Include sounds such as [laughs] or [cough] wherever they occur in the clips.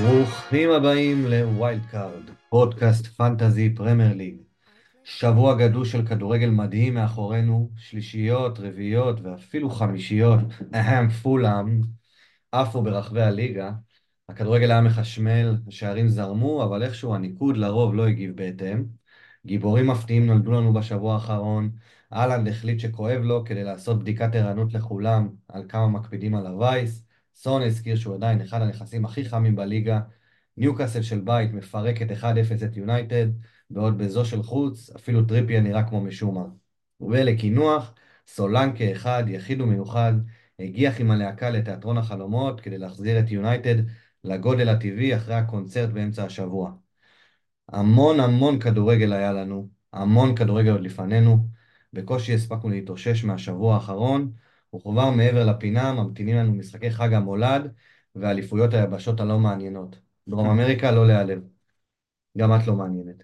ברוכים הבאים ל Wild Card, פודקאסט Fantasy Premier League. שבוע גדוש של כדורגל מדהים מאחורינו, שלישיות, רביעיות ואפילו חמישיות, אהם פולאם, עפו ברחבי הליגה. הכדורגל היה מחשמל, השערים זרמו, אבל איכשהו הניקוד לרוב לא הגיב בהתאם. גיבורים מפתיעים נולדו לנו בשבוע האחרון. האלנד החליט שכואב לו כדי לעשות בדיקת ערנות לכולם על כמה מקפידים על ה vice. סון הזכיר שהוא עדיין אחד הנכסים הכי חמים בליגה. ניוקאסל של בית מפרקת 1-0 את יונייטד, בעוד בזו של חוץ אפילו טריפיה נראה כמו משומר. ולקינוח, סולנקה אחד, יחיד ומיוחד, הגיח עם הלהקה לתיאטרון החלומות כדי להחזיר את יונייטד לגודל הטבעי אחרי הקונצרט באמצע השבוע. המון המון כדורגל היה לנו, המון כדורגל עוד לפנינו. בקושי הספקנו להתאושש מהשבוע האחרון, וכבר מעבר לפינה ממתינים לנו משחקי חג המולד ואליפויות היבשות הלא מעניינות. דרום אמריקה לא להיעלב. גם את לא מעניינת.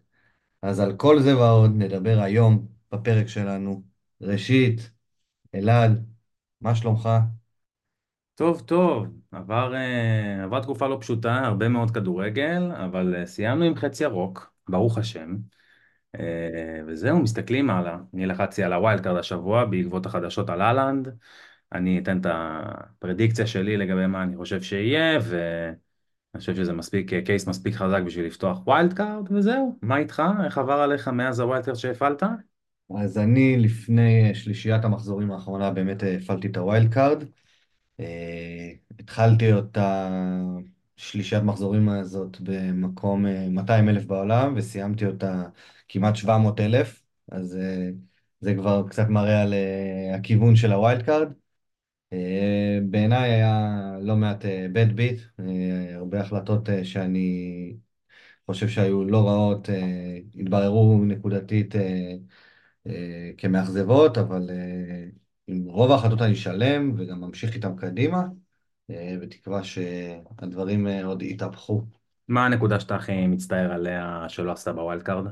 אז על כל זה ועוד נדבר היום בפרק שלנו. ראשית, אלעד, מה שלומך? טוב, טוב, עבר, אה, עברה תקופה לא פשוטה, הרבה מאוד כדורגל, אבל אה, סיימנו עם חץ ירוק, ברוך השם. אה, וזהו, מסתכלים הלאה. אני לחצתי על ה wild card השבוע בעקבות החדשות על האלנד. אני אתן את הפרדיקציה שלי לגבי מה אני חושב שיהיה, ואני חושב שזה מספיק, case מספיק חזק בשביל לפתוח wild card, וזהו. מה איתך? איך עבר עליך מאז ה wild card שהפעלת? אז אני לפני שלישיית המחזורים האחרונה באמת הפעלתי את ה wild card. אה, התחלתי אותה שלישיית מחזורים הזאת במקום 200 אה, אלף בעולם, וסיימתי אותה כמעט 700 אלף, אז אה, זה כבר קצת מראה על הכיוון של ה wild card. בעיניי היה לא מעט bad beat, הרבה החלטות שאני חושב שהיו לא רעות, התבררו נקודתית כמאכזבות, אבל עם רוב ההחלטות אני שלם וגם ממשיך איתם קדימה, אה, בתקווה שהדברים אה, עוד יתהפכו. מה הנקודה שאתה הכי מצטער עליה שלא עשית ב wild card?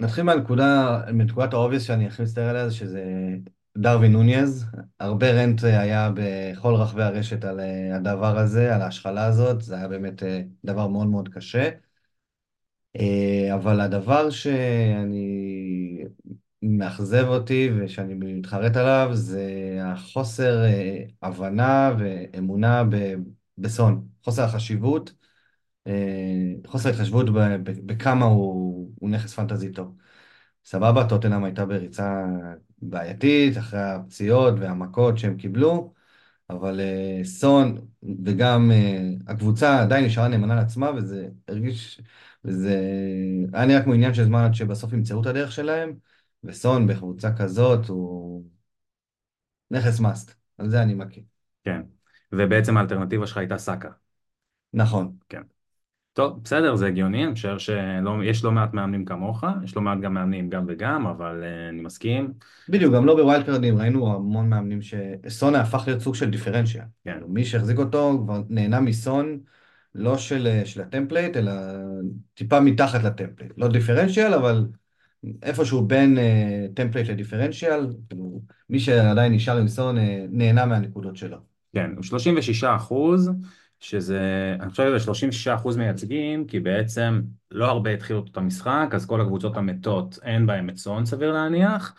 נתחיל מהנקודה, מנקודת ה obvious שאני הכי מצטער עליה, זה שזה דרווין נוניז. הרבה rant היה בכל רחבי הרשת על אה, הדבר הזה, על ההשחלה הזאת, זה היה באמת דבר מאוד מאוד קשה. אבל הדבר שאני מאכזב אותי ושאני מתחרט עליו זה החוסר אה, הבנה ואמונה בסון, חוסר החשיבות, אה, חוסר התחשבות בכמה הוא, הוא נכס פנטזי טוב. סבבה, טוטנאם הייתה בריצה בעייתית אחרי הפציעות והמכות שהם קיבלו, אבל uh, סון וגם uh, הקבוצה עדיין נשארה נאמנה לעצמה, וזה הרגיש, וזה היה נראה כמו עניין של זמן עד שבסוף ימצאו את הדרך שלהם. וסון בחבוצה כזאת הוא נכס מאסט, על זה אני מכיר. כן, ובעצם האלטרנטיבה שלך הייתה סאקה. נכון. כן. טוב, בסדר, זה הגיוני, אני חושב שיש לא מעט מאמנים כמוך, יש לא מעט גם מאמנים גם וגם, אבל uh, אני מסכים. בדיוק, גם לא ב wildcard ים, ראינו המון מאמנים שסון הפך להיות סוג של דיפרנציאל. כן. מי שהחזיק אותו כבר נהנה מסון, לא של, של ה template, אלא טיפה מתחת ל template. לא דיפרנציאל, אבל איפשהו בין template לדיפרנציאל, מי שעדיין נשאר עם סון אה, נהנה מהנקודות שלו. כן, הוא 36 אחוז, שזה, אני חושב שזה 36 אחוז מייצגים, כי בעצם לא הרבה התחילו את המשחק, אז כל הקבוצות המתות אין בהן את סון סביר להניח,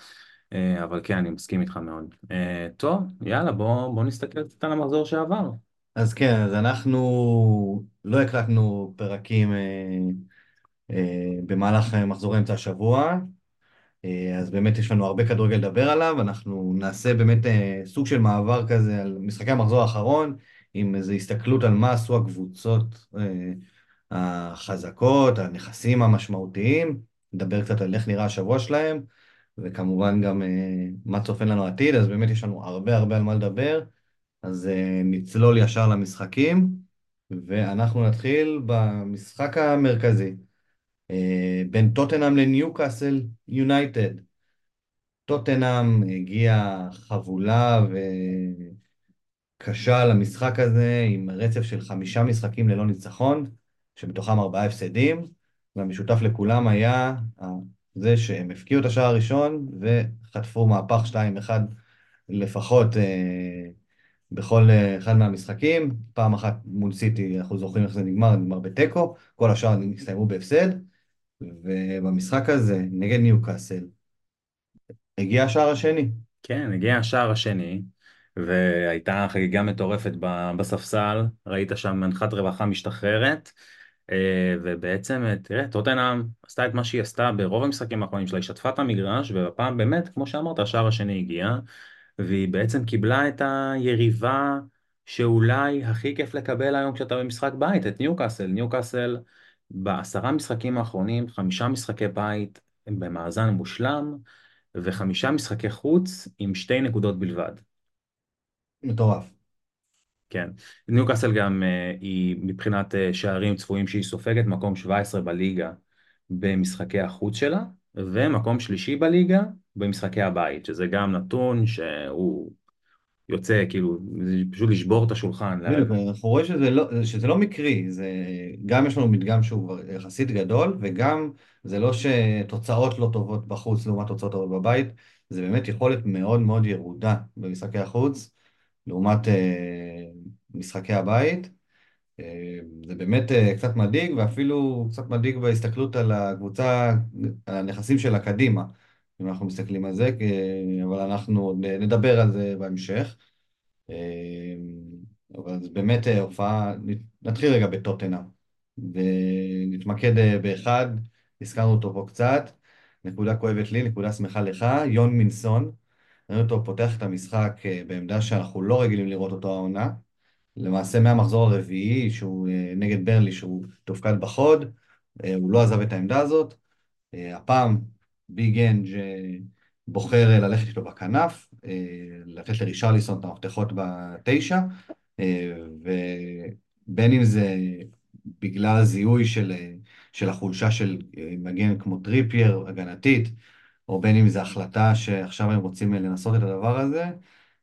אה, אבל כן, אני מסכים איתך מאוד. אה, טוב, יאללה, בוא, בוא נסתכל קצת על המחזור שעבר. אז כן, אז אנחנו לא הקלטנו פרקים אה, במהלך מחזורי אמצע השבוע. אז באמת יש לנו הרבה כדורגל לדבר עליו, אנחנו נעשה באמת סוג של מעבר כזה על משחקי המחזור האחרון, עם איזו הסתכלות על מה עשו הקבוצות החזקות, הנכסים המשמעותיים, נדבר קצת על איך נראה השבוע שלהם, וכמובן גם מה צופן לנו עתיד, אז באמת יש לנו הרבה הרבה על מה לדבר, אז נצלול ישר למשחקים, ואנחנו נתחיל במשחק המרכזי. אה, בין טוטנאם לניוקאסל יונייטד. טוטנאם הגיעה חבולה וקשה למשחק הזה, עם רצף של חמישה משחקים ללא ניצחון, שבתוכם ארבעה הפסדים, והמשותף לכולם היה זה שהם הפקיעו את השער הראשון וחטפו מהפך 2-1 לפחות אה, בכל אה, אחד מהמשחקים. פעם אחת מול סיטי, אנחנו זוכרים איך זה נגמר, נגמר בתיקו, כל השאר הסתיימו בהפסד, ובמשחק הזה, נגד ניוקאסל, הגיע השער השני. כן, הגיע השער השני, והייתה חגיגה מטורפת בספסל, ראית שם מנחת רווחה משתחררת, אה, ובעצם, אה, תראה, טוטנאם עשתה את מה שהיא עשתה ברוב המשחקים האחרונים שלה, היא שטפה את המגרש, ובפעם באמת, כמו שאמרת, השער השני הגיע, והיא בעצם קיבלה את היריבה שאולי הכי כיף לקבל היום כשאתה במשחק בית, את ניוקאסל. ניוקאסל בעשרה משחקים האחרונים, חמישה משחקי בית במאזן מושלם, וחמישה משחקי חוץ עם שתי נקודות בלבד. מטורף. כן. ניוקאסל גם אה, היא מבחינת אה, שערים צפויים שהיא סופגת מקום 17 בליגה במשחקי החוץ שלה, ומקום שלישי בליגה במשחקי הבית, שזה גם נתון שהוא יוצא, כאילו, פשוט לשבור את השולחן. בדיוק, אנחנו רואים שזה לא, שזה לא מקרי, זה גם יש לנו מדגם שהוא יחסית גדול, וגם זה לא שתוצאות לא טובות בחוץ לעומת תוצאות טובות בבית, זה באמת יכולת מאוד מאוד ירודה במשחקי החוץ, לעומת אה, משחקי הבית. אה, זה באמת אה, קצת מדאיג, ואפילו קצת מדאיג בהסתכלות על הקבוצה, על הנכסים שלה קדימה, אם אנחנו מסתכלים על זה, אבל אנחנו נדבר על זה בהמשך. אה, אבל זה באמת אה, הופעה, נתחיל רגע בטוטנאם, ונתמקד אה, באחד, הזכרנו אותו פה קצת, נקודה כואבת לי, נקודה שמחה לך, יון מינסון, ראינו אותו פותח את המשחק אה, בעמדה שאנחנו לא רגילים לראות אותו העונה, למעשה מהמחזור הרביעי, שהוא אה, נגד ברלי, שהוא תופקד בחוד, אה, הוא לא עזב את העמדה הזאת. הפעם ביג אנג' בוחר ללכת איתו בכנף, לתת לרישרליסון את המפתחות בתשע, ובין אם זה בגלל הזיהוי של, של החולשה של מגן כמו טריפייר, הגנתית, או בין אם זו החלטה שעכשיו הם רוצים לנסות את הדבר הזה,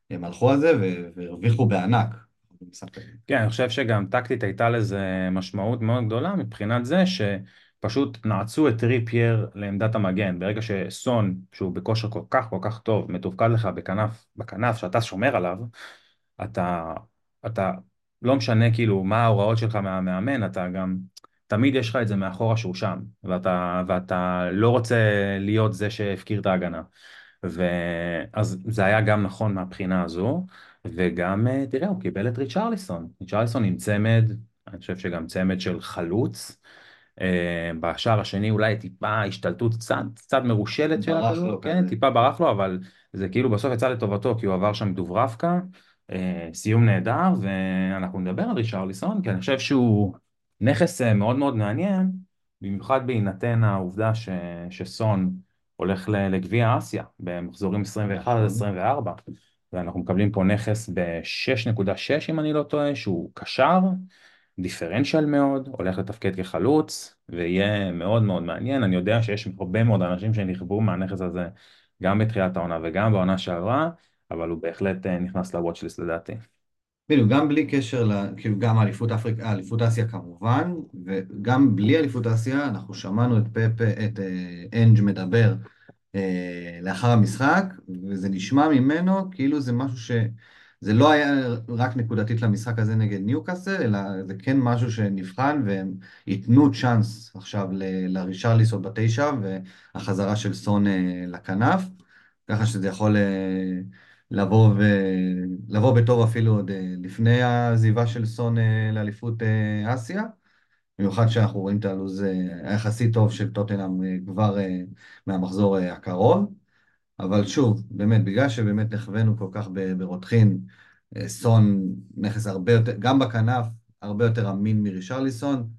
הם הלכו על זה והרוויחו בענק. כן, אני חושב שגם טקטית הייתה לזה משמעות מאוד גדולה מבחינת זה שפשוט נעצו את טריפייר לעמדת המגן. ברגע שסון, שהוא בכושר כל כך כל כך טוב, מתופקד לך בכנף, בכנף שאתה שומר עליו, אתה, אתה לא משנה כאילו מה ההוראות שלך מהמאמן, אתה גם, תמיד יש לך את זה מאחורה שהוא שם, ואתה, ואתה לא רוצה להיות זה שהפקיר את ההגנה. ואז זה היה גם נכון מהבחינה הזו, וגם, אה, תראה, הוא קיבל את ריצ'רליסון. ריצ'רליסון עם צמד, אני חושב שגם צמד של חלוץ. אה, בשער השני אולי טיפה השתלטות קצת, קצת מרושלת של הכדור, כן, כזה. טיפה ברח לו, אבל זה כאילו בסוף יצא לטובתו, כי הוא עבר שם דוברבקה, אה, סיום נהדר, ואנחנו נדבר על ריצ'רליסון, כי אני חושב שהוא נכס מאוד מאוד מעניין, במיוחד בהינתן העובדה ש, שסון הולך לגביע אסיה במחזורים 21 עד 24 ואנחנו מקבלים פה נכס ב-6.6 אם אני לא טועה שהוא קשר, דיפרנציאל מאוד, הולך לתפקד כחלוץ ויהיה מאוד מאוד מעניין, אני יודע שיש הרבה מאוד אנשים שנכוו מהנכס הזה גם בתחילת העונה וגם בעונה שעברה אבל הוא בהחלט אה, נכנס לוואטשליסט לדעתי. בדיוק, גם בלי קשר, ל... כאילו גם אליפות אפריקה, אליפות אסיה כמובן, וגם בלי אליפות אסיה, אנחנו שמענו את פפ, את אה, אנג' מדבר אה, לאחר המשחק, וזה נשמע ממנו כאילו זה משהו ש... זה לא היה רק נקודתית למשחק הזה נגד ניוקאסל, אלא זה כן משהו שנבחן, והם ייתנו צ'אנס עכשיו לרישרליסון בתשע, והחזרה של סון אה, לכנף, ככה שזה יכול... לבוא, ו... לבוא בטוב אפילו עוד אה, לפני העזיבה של סון אה, לאליפות אה, אסיה. במיוחד שאנחנו רואים את הלו"ז היחסית טוב של טוטנאם כבר מהמחזור הקרוב. אבל שוב, באמת, בגלל שבאמת נכווינו כל כך ברותחין, סון נכס הרבה יותר, גם בכנף, הרבה יותר אמין מרישרליסון,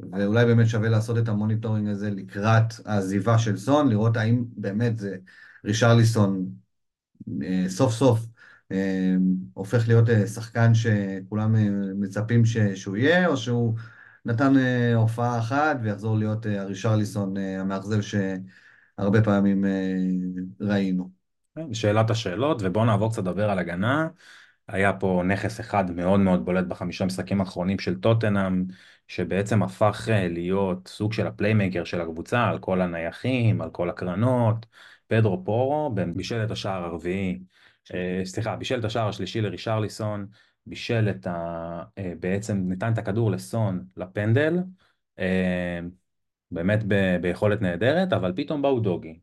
ואולי באמת שווה לעשות את ה monitoring הזה לקראת העזיבה של סון, לראות האם באמת זה רישרליסון סוף סוף אה, הופך להיות אה, שחקן שכולם מצפים שהוא יהיה, או שהוא נתן הופעה אחת ויחזור להיות הרישרליסון המאכזב שהרבה פעמים ראינו. כן, שאלת השאלות, ובואו נעבור קצת לדבר על הגנה. היה פה נכס אחד מאוד מאוד בולט בחמישה משחקים האחרונים של טוטנאם, שבעצם הפך להיות סוג של הפליימקר של הקבוצה, על כל הנייחים, על כל הקרנות. פדרו פורו, בישל את השער הרביעי אה, סליחה, בישל את השער השלישי לרישרליסון, בישל את ה... אה, בעצם נתן את הכדור לסון לפנדל, אה, באמת ב... ביכולת נהדרת, אבל פתאום באו דוגי.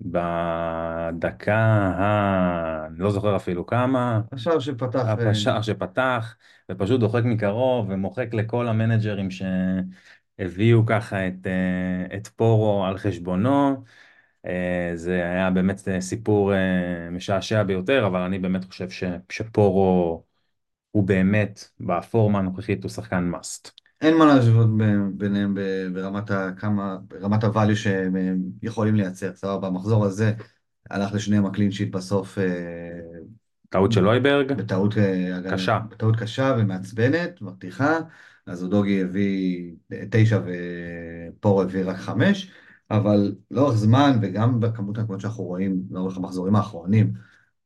בדקה ה... אני לא זוכר אפילו כמה, השער שפתח... השער שפתח, ופשוט דוחק מקרוב ומוחק לכל המנג'רים שהביאו ככה את, את פורו על חשבונו. אה, זה היה באמת סיפור משעשע ביותר, אבל אני באמת חושב ש, שפורו הוא באמת, בפורמה הנוכחית הוא שחקן מאסט. אין מה להשוות ביניהם ברמת ה... כמה... ברמת הvalue שהם אה, יכולים לייצר, סבבה, במחזור הזה הלך לשניהם הקלין שיט בסוף אה, טעות של אויברג, בטעות אה, קשה. בטעות קשה ומעצבנת, מרתיחה, אז אודוגי הביא תשע ופורו הביא רק חמש, אבל לאורך זמן וגם בכמות הנקודות שאנחנו רואים לאורך המחזורים האחרונים,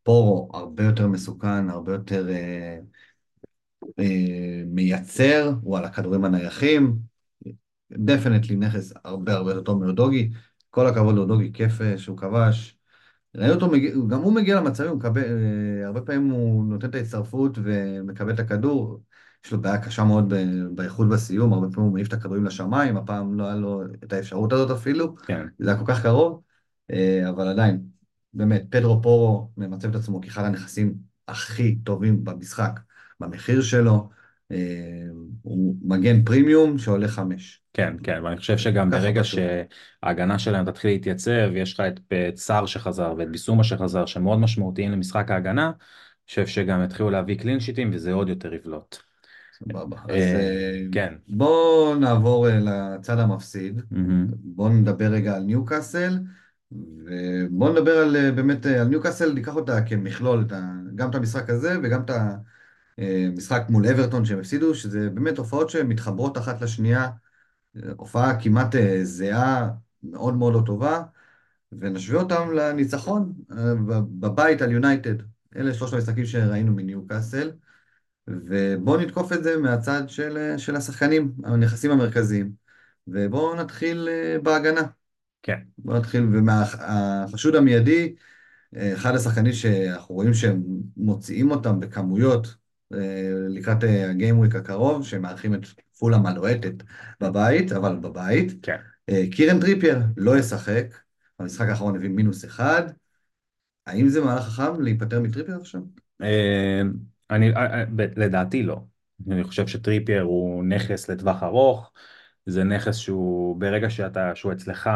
פורו הרבה יותר מסוכן, הרבה יותר אה, אה, מייצר, הוא על הכדורים הנייחים, דפנטלי נכס הרבה הרבה יותר טוב מאודוגי, כל הכבוד לאודוגי, כיף אה, שהוא כבש. ראינו אותו, גם הוא מגיע למצבים, אה, הרבה פעמים הוא נותן את ההצטרפות ומקבל את הכדור, יש לו בעיה קשה מאוד באיכות בסיום, הרבה פעמים הוא מעיף את הכדורים לשמיים, הפעם לא היה לו את האפשרות הזאת אפילו, כן, זה היה כל כך קרוב, אה, אבל עדיין, באמת, פדרו פורו ממצב את עצמו כאחד הנכסים הכי טובים במשחק, במחיר שלו, אה, הוא מגן פרימיום שעולה חמש. כן, כן, ואני חושב שגם ברגע פשוט. שההגנה שלהם תתחיל להתייצב, יש לך את סער שחזר ואת ביסומה שחזר, שמאוד משמעותיים למשחק ההגנה, אני חושב שגם יתחילו להביא קלין שיטים וזה עוד יותר יבלוט. סבבה. אז אה, אה, כן. בואו נעבור אה, לצד המפסיד. בואו נדבר רגע על ניוקאסל, ובואו נדבר על באמת, על ניוקאסל, ניקח אותה כמכלול, גם את המשחק הזה וגם את המשחק מול אברטון שהם הפסידו, שזה באמת הופעות שמתחברות אחת לשנייה, הופעה כמעט זהה, מאוד מאוד לא טובה, ונשווה אותם לניצחון בבית על יונייטד. אלה שלושת המשחקים שראינו מניוקאסל. ובואו נתקוף את זה מהצד של, של השחקנים, הנכסים המרכזיים. ובואו נתחיל אה, בהגנה. כן, בואו נתחיל, ומהחשוד המיידי, אה, אחד השחקנים שאנחנו רואים שהם מוציאים אותם בכמויות אה, לקראת הגיימוויק הקרוב, שהם מארחים את פולאם הלוהטת בבית, אבל בבית. כן. קירן טריפייר לא ישחק, במשחק האחרון הביא מינוס אחד. האם זה מהלך חכם להיפטר מטריפייר עכשיו? אני, אה, אה, לדעתי לא. אני חושב שטריפייר הוא נכס לטווח ארוך, זה נכס שהוא ברגע שאתה, שהוא אצלך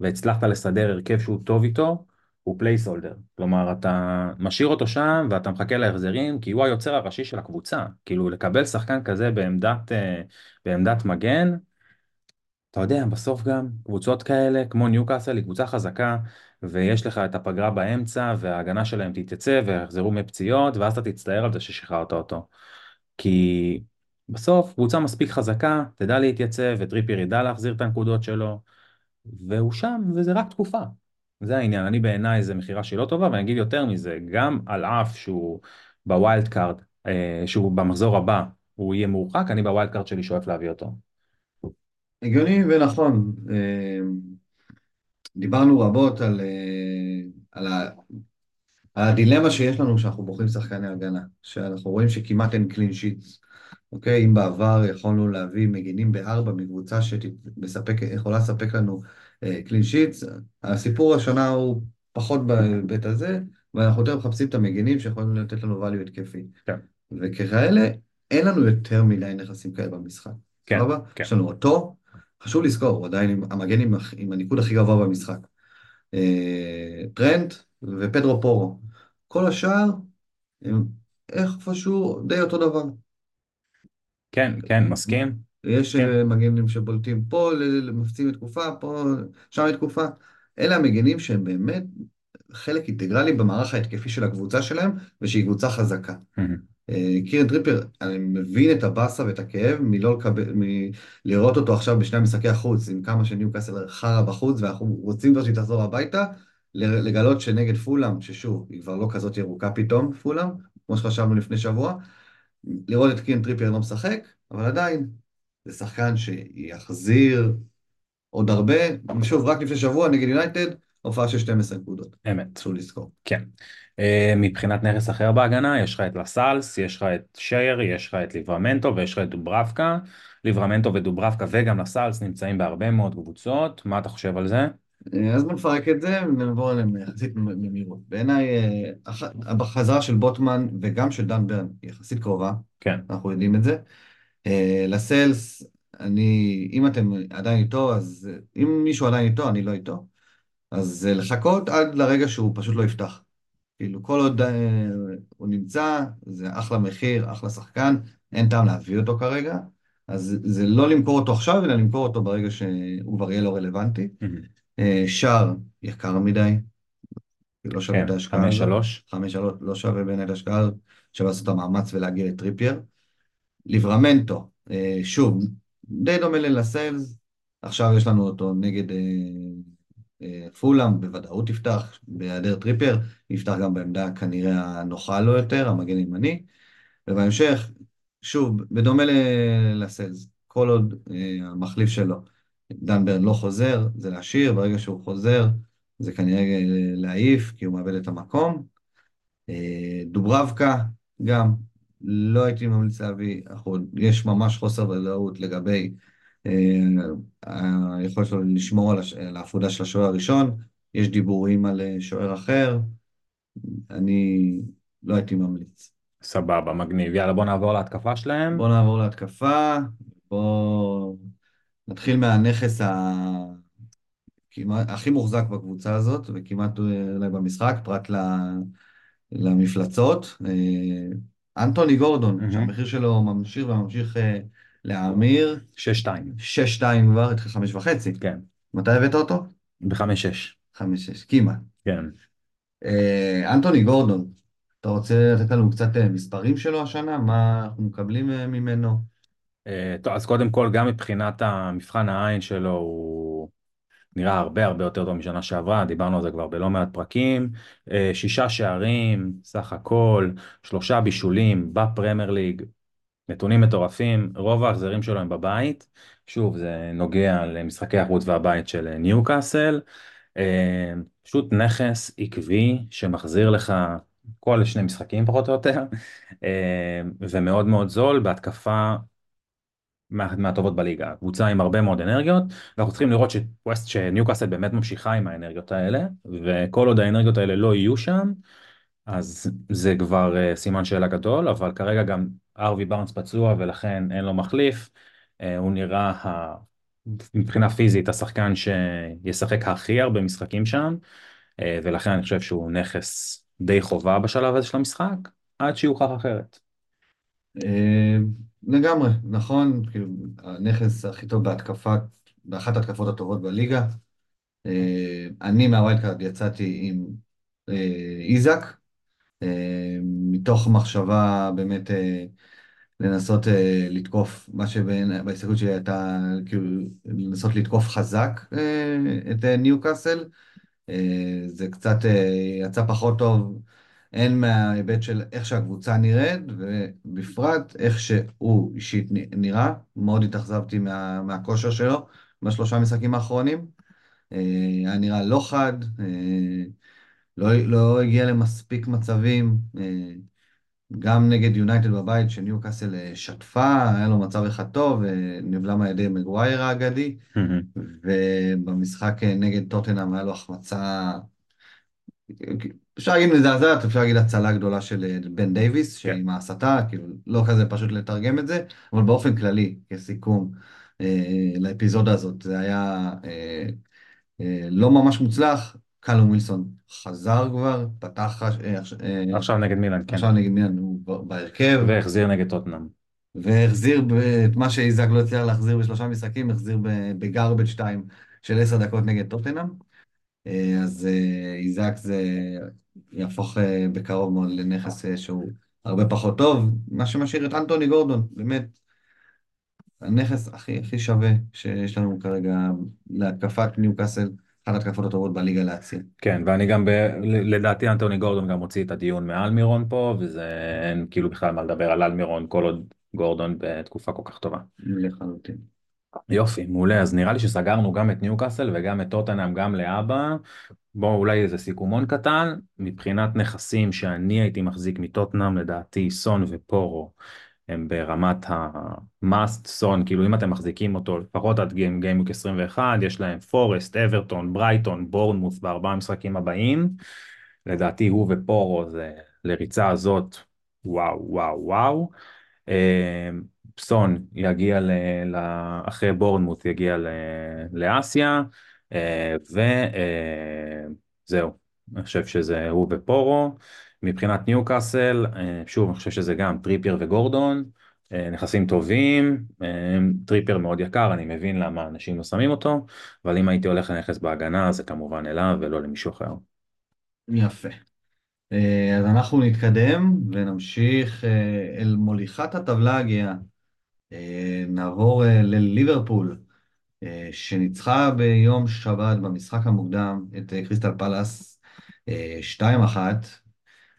והצלחת לסדר הרכב שהוא טוב איתו, הוא placeholder. כלומר, אתה משאיר אותו שם ואתה מחכה להחזרים, כי הוא היוצר הראשי של הקבוצה. כאילו, לקבל שחקן כזה בעמדת, אה, בעמדת מגן, אתה יודע, בסוף גם קבוצות כאלה, כמו ניוקאסל, היא קבוצה חזקה, ויש לך את הפגרה באמצע, וההגנה שלהם תתייצב, ויחזרו מפציעות, ואז אתה תצטער על זה ששחררת אותו. כי בסוף קבוצה מספיק חזקה, תדע להתייצב, וטריפייר ידע להחזיר את הנקודות שלו, והוא שם, וזה רק תקופה. זה העניין, אני בעיניי זה מכירה שהיא לא טובה, ואני אגיד יותר מזה, גם על אף שהוא ב wildcard, אה, שהוא במחזור הבא, הוא יהיה מורחק, אני ב wildcard שלי שואף להביא אותו. הגיוני ונכון. אה, דיברנו רבות על, אה, על, ה, על הדילמה שיש לנו כשאנחנו בוחרים שחקני הגנה, שאנחנו רואים שכמעט אין clean sheets. אוקיי, אם בעבר יכולנו להביא מגינים בארבע מקבוצה שיכולה לספק לנו clean sheets, הסיפור השנה הוא פחות בהיבט הזה, ואנחנו יותר מחפשים את המגינים שיכולים לתת לנו value התקפי. כן. וככאלה, אין לנו יותר מדי נכסים כאלה במשחק. כן, סבבה? כן. יש לנו אותו, חשוב לזכור, הוא עדיין המגן עם, עם הניקוד הכי גבוה במשחק. אה, טרנט ופדרו פורו. כל השאר הם איפשהו די אותו דבר. כן, כן, מסכים. יש כן. אה, מגנים שבולטים פה, מפציעים לתקופה, פה, שם לתקופה. אלה המגנים שהם באמת חלק אינטגרלי במערך ההתקפי של הקבוצה שלהם, ושהיא קבוצה חזקה. מהמם. קירן טריפר, אני מבין את הבאסה ואת הכאב מלא לקבל, מלראות אותו עכשיו בשני המשחקי החוץ, עם כמה שניוקאסל חרא בחוץ, ואנחנו רוצים כבר שהיא תחזור הביתה, לגלות שנגד פולאם, ששוב, היא כבר לא כזאת ירוקה פתאום, פולאם, כמו שחשבנו לפני שבוע, לראות את קירן טריפר לא משחק, אבל עדיין, זה שחקן שיחזיר עוד הרבה, שוב, רק לפני שבוע נגד יונייטד, הופעה של 12 נקודות, אמת. חשוב לזכור. כן. אה, מבחינת נכס אחר בהגנה, יש לך את לסלס, יש לך את שייר, יש לך את ליברמנטו ויש לך את דוברבקה. ליברמנטו ודוברבקה וגם לסלס נמצאים בהרבה מאוד קבוצות, מה אתה חושב על זה? אה, אז בוא נפרק את זה ונעבור עליהם יחסית במהירות. בעיניי, אה, החזרה של בוטמן וגם של דן ברן היא יחסית קרובה, כן. אנחנו יודעים את זה. לסלס, אני, אם אתם עדיין איתו, אז אם מישהו עדיין איתו, אני לא איתו. אז לחכות עד לרגע שהוא פשוט לא יפתח. כאילו, כל עוד אה, הוא נמצא, זה אחלה מחיר, אחלה שחקן, אין טעם להביא אותו כרגע. אז זה לא למכור אותו עכשיו, אלא למכור אותו ברגע שהוא כבר יהיה לא רלוונטי. אה, שער יקר מדי, לא שווה את כן, ההשקעה חמש. שלוש. חמש שלוש, לא שווה בעיניי את ההשקעה שווה לעשות את המאמץ ולהגיע לטריפייר. ליברמנטו, אה, שוב, די דומה ללסיילס, עכשיו יש לנו אותו נגד אה, אה, פולאם, בוודאות יפתח, בהיעדר טריפייר, יפתח גם בעמדה כנראה הנוחה לו יותר, המגן הימני, ובהמשך, שוב, בדומה ל- לסיילס, כל עוד אה, המחליף שלו, דן ברן לא חוזר, זה להשאיר, ברגע שהוא חוזר, זה כנראה אה, להעיף, כי הוא מאבד את המקום. אה, דוברבקה, גם, לא הייתי ממליץ להביא, יש ממש חוסר ודאות לגבי אה, היכולת שלו לשמור על, הש, על העבודה של השוער הראשון, יש דיבורים על אה, שוער אחר, אני לא הייתי ממליץ. סבבה, מגניב. יאללה, בוא נעבור להתקפה שלהם. בואו נעבור להתקפה, בואו נתחיל מהנכס ה... כמעט, הכי מוחזק בקבוצה הזאת, וכמעט אה, אולי במשחק, פרט ל... למפלצות. אה, אנטוני גורדון, מהמם. שהמחיר שלו ממשיך וממשיך שש שתיים. 6-2 כבר, התחיל 5.5. כן. מתי הבאת אותו? בחמש שש. 5-6, כמעט. כן. אה, אנטוני גורדון, אתה רוצה לתת לנו קצת אה, מספרים שלו השנה? מה אנחנו מקבלים אה, ממנו? אה, טוב, אז קודם כל, גם מבחינת המבחן העין שלו, הוא נראה הרבה הרבה יותר טוב משנה שעברה, דיברנו על זה כבר בלא מעט פרקים. אה, שישה שערים, סך הכל, שלושה בישולים בפרמייר ליג, נתונים מטורפים, רוב ההחזרים שלו הם בבית. שוב, זה נוגע למשחקי החוץ והבית של ניוקאסל. אה, פשוט נכס עקבי שמחזיר לך כל שני משחקים פחות או יותר, אה, ומאוד מאוד זול בהתקפה מה- מהטובות בליגה, קבוצה עם הרבה מאוד אנרגיות, ואנחנו צריכים לראות שווסט, שניוקאסל באמת ממשיכה עם האנרגיות האלה, וכל עוד האנרגיות האלה לא יהיו שם, אז זה כבר אה, סימן שאלה גדול, אבל כרגע גם ארווי בארנס פצוע ולכן אין לו מחליף, אה, הוא נראה. מבחינה פיזית השחקן שישחק הכי הרבה משחקים שם, אה, ולכן אני חושב שהוא נכס די חובה בשלב הזה של המשחק, עד שיוכח אחרת. אה, לגמרי, נכון, כאילו, הנכס הכי טוב בהתקפה, באחת ההתקפות הטובות בליגה. אני מה wildcard יצאתי עם איזק, מתוך מחשבה באמת אה, לנסות אה, לתקוף, מה שבהסתכלות שלי הייתה כאילו לנסות לתקוף חזק אה, את אה, ניוקאסל. אה, זה קצת אה, יצא פחות טוב, הן מההיבט של איך שהקבוצה נראית, ובפרט איך שהוא אישית נראה. מאוד התאכזבתי מה, מהכושר שלו בשלושה משחקים האחרונים. אה, היה נראה לא חד, אה, לא, לא הגיע למספיק מצבים. אה, גם נגד יונייטד בבית, שניוקאסל אה, שטפה, היה לו מצב אחד טוב, אה, נבלם על ידי מגווייר האגדי. ובמשחק אה, נגד טוטנאם היה לו החמצה, אפשר להגיד מזעזעת, אפשר להגיד הצלה גדולה של בן דייוויס, כן. שעם ההסתה, כאילו לא כזה פשוט לתרגם את זה, אבל באופן כללי, כסיכום אה, לאפיזודה הזאת, זה היה אה, לא ממש מוצלח, קלום ווילסון חזר כבר, פתח אה, אה, עכשיו נגד מילאן, כן, עכשיו נגד מילאן הוא בהרכב, והחזיר נגד טוטנאם. והחזיר את מה שאיזק לא הצליח להחזיר בשלושה משחקים, החזיר בגרבג' 2 של עשר דקות נגד טוטנאם. אה, אז איזק זה יהפוך בקרוב מאוד לנכס שהוא הרבה פחות טוב, מה שמשאיר את אנטוני גורדון, באמת הנכס הכי הכי שווה שיש לנו כרגע להתקפת ניוקאסל, אחת ההתקפות הטובות בליגה להציל. כן, ואני גם, ב... לדעתי אנטוני גורדון גם הוציא את הדיון מאלמירון פה, וזה אין כאילו בכלל מה לדבר על אלמירון כל עוד גורדון בתקופה כל כך טובה. לחלוטין. יופי, מעולה. אז נראה לי שסגרנו גם את ניוקאסל וגם את טוטנאם גם לאבא. בואו אולי איזה סיכומון קטן. מבחינת נכסים שאני הייתי מחזיק מטוטנאם, לדעתי סון ופורו הם ברמת ה-must סון, כאילו אם אתם מחזיקים אותו לפחות עד גיים גיימוק 21, יש להם פורסט, אברטון, ברייטון, בורנמוס בארבעה המשחקים הבאים. לדעתי הוא ופורו זה לריצה הזאת, וואו וואו וואו. אה, סון יגיע ל, אחרי בורנמוט יגיע ל, לאסיה, אה, וזהו, אני חושב שזה הוא ופורו. מבחינת ניוקאסל, אה, שוב, אני חושב שזה גם טריפייר וגורדון, אה, נכסים טובים, אה, טריפייר מאוד יקר, אני מבין למה אנשים לא שמים אותו, אבל אם הייתי הולך לנכס בהגנה, זה כמובן אליו ולא למישהו אחר. יפה. אז אנחנו נתקדם ונמשיך אל מוליכת הטבלה הגאה. נעבור לליברפול, שניצחה ביום שבת במשחק המוקדם את קריסטל פלאס 2-1,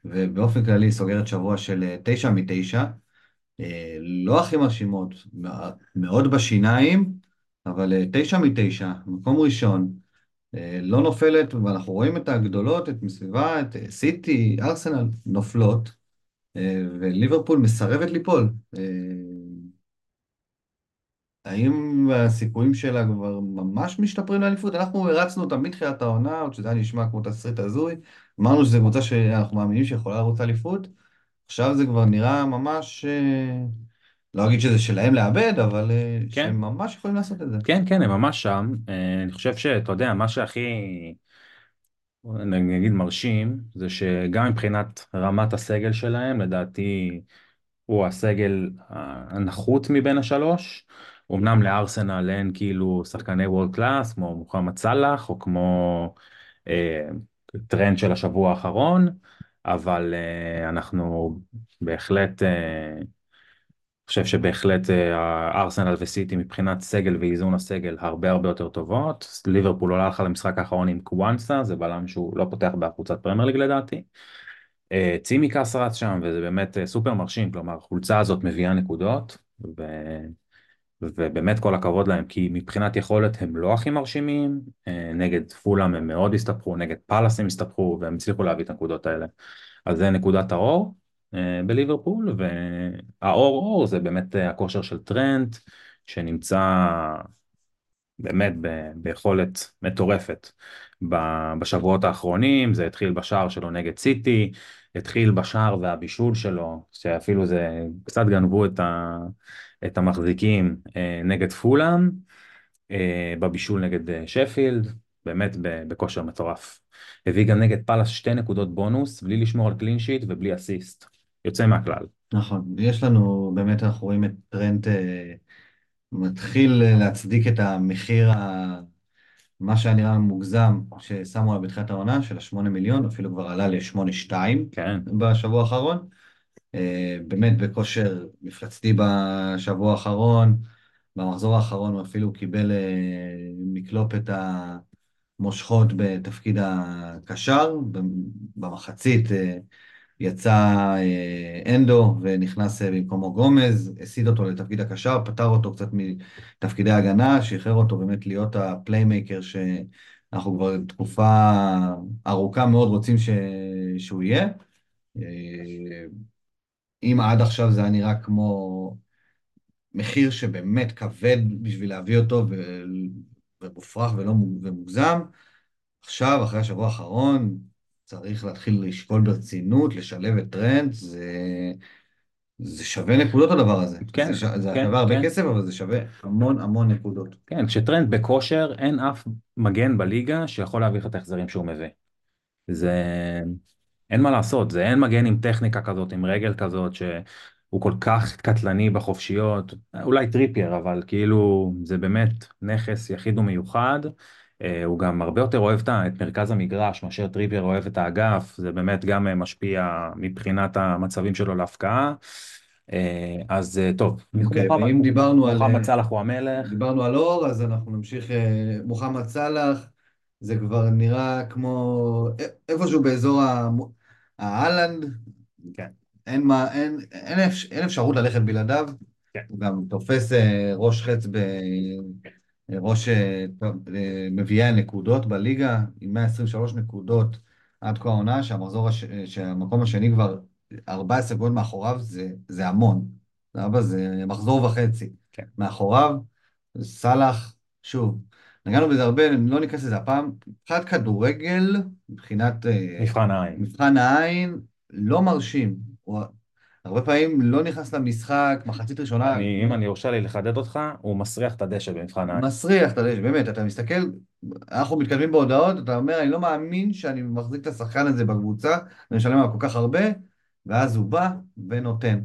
ובאופן כללי סוגרת שבוע של תשע מתשע. לא הכי מרשימות, מאוד בשיניים, אבל תשע מתשע, מקום ראשון, לא נופלת, ואנחנו רואים את הגדולות, את מסביבה, את סיטי, ארסנל, נופלות, וליברפול מסרבת ליפול. האם הסיכויים שלה כבר ממש משתפרים לאליפות? אנחנו הרצנו אותה מתחילת העונה, עוד שזה היה נשמע כמו תסריט הזוי, אמרנו שזו קבוצה שאנחנו מאמינים שיכולה לרוץ אליפות, עכשיו זה כבר נראה ממש, אה, לא אגיד שזה שלהם לאבד, אבל אה, כן. שהם ממש יכולים לעשות את זה. כן, כן, הם ממש שם. אה, אני חושב שאתה יודע, מה שהכי, נגיד מרשים, זה שגם מבחינת רמת הסגל שלהם, לדעתי הוא הסגל הנחות מבין השלוש. אמנם לארסנל אין כאילו שחקני וולד קלאס, כמו מוחמד סאלח, או כמו אה, טרנט של השבוע האחרון, אבל אה, אנחנו בהחלט, אה, חושב שבהחלט אה, ארסנל וסיטי מבחינת סגל ואיזון הסגל הרבה הרבה יותר טובות. ליברפול עולה לך למשחק האחרון עם קוואנסה, זה בלם שהוא לא פותח בהקבוצת פרמייר ליג לדעתי. אה, צימיקאס רץ שם וזה באמת אה, סופר מרשים, כלומר החולצה הזאת מביאה נקודות. ובאמת כל הכבוד להם, כי מבחינת יכולת הם לא הכי מרשימים, אה, נגד פולאם הם מאוד הסתבכו, נגד פאלאס הם הסתבכו, והם הצליחו להביא את הנקודות האלה. אז זה נקודת האור אה, בליברפול, והאור אור זה באמת אה, הכושר של טרנט, שנמצא באמת ביכולת מטורפת בשבועות האחרונים, זה התחיל בשער שלו נגד סיטי, התחיל בשער והבישול שלו, שאפילו זה, קצת גנבו את ה... את המחזיקים אה, נגד פולאם, אה, בבישול נגד אה, שפילד, באמת בכושר מטורף. הביא גם נגד פאלאס שתי נקודות בונוס, בלי לשמור על קלין שיט ובלי אסיסט. יוצא מהכלל. נכון, יש לנו, באמת אנחנו רואים את טרנט מתחיל להצדיק את המחיר, ה... מה שהיה נראה מוגזם, ששמו עליו בתחילת העונה, של השמונה מיליון, אפילו כבר עלה לשמונה שתיים כן. בשבוע האחרון. אה, באמת בכושר מפלצתי בשבוע האחרון, במחזור האחרון הוא אפילו קיבל אה, מקלופ את המושכות בתפקיד הקשר, במחצית אה, יצא אנדו ונכנס במקומו גומז, הסיט אותו לתפקיד הקשר, פטר אותו קצת מתפקידי הגנה, שחרר אותו באמת להיות ה playmaker שאנחנו כבר תקופה ארוכה מאוד רוצים ש... שהוא יהיה. אם עד עכשיו זה היה נראה כמו מחיר שבאמת כבד בשביל להביא אותו ומופרך ולא ומוגזם, עכשיו, אחרי השבוע האחרון, צריך להתחיל לשקול ברצינות, לשלב את טרנט, זה, זה שווה נקודות הדבר הזה. כן, זה, זה כן, הרבה כן. כסף, אבל זה שווה המון המון נקודות. כן, כשטרנד בכושר, אין אף מגן בליגה שיכול להביא לך את ההחזרים שהוא מביא. זה... אין מה לעשות, זה אין מגן עם טכניקה כזאת, עם רגל כזאת, שהוא כל כך קטלני בחופשיות, אולי טריפייר, אבל כאילו זה באמת נכס יחיד ומיוחד. אה, הוא גם הרבה יותר אוהב את מרכז המגרש מאשר טריפייר אוהב את האגף, זה באמת גם משפיע מבחינת המצבים שלו להבקעה. אה, אז אה, טוב, אוקיי, ואם דיברנו על... מוחמד סאלח הוא המלך. דיברנו על אור, אז אנחנו נמשיך, מוחמד סאלח, זה כבר נראה כמו איפשהו באזור האהלנד, כן. אין, מה, אין, אין, אפ, אין אפשרות ללכת בלעדיו. כן. הוא גם תופס אה, ראש חץ ב... ראש אה, אה, מביאי הנקודות בליגה, עם 123 נקודות עד כה העונה, שהמחזור, הש... שהמקום השני כבר 14 גול מאחוריו, זה, זה המון. סבבה? זה מחזור וחצי. כן. מאחוריו, סאלח, שוב, נגענו בזה הרבה, לא ניכנס לזה הפעם. מבחינת כדורגל, מבחינת... אה, מבחן העין. מבחן העין, לא מרשים. הוא הרבה פעמים לא נכנס למשחק, מחצית ראשונה, אני, אם אני יורשה לי לחדד אותך, הוא מסריח את הדשא במבחן העין. מסריח את הדשא, באמת, אתה מסתכל, אנחנו מתקדמים בהודעות, אתה אומר, אני לא מאמין שאני מחזיק את השחקן הזה בקבוצה, ואני משלם עליו כל כך הרבה, ואז הוא בא ונותן.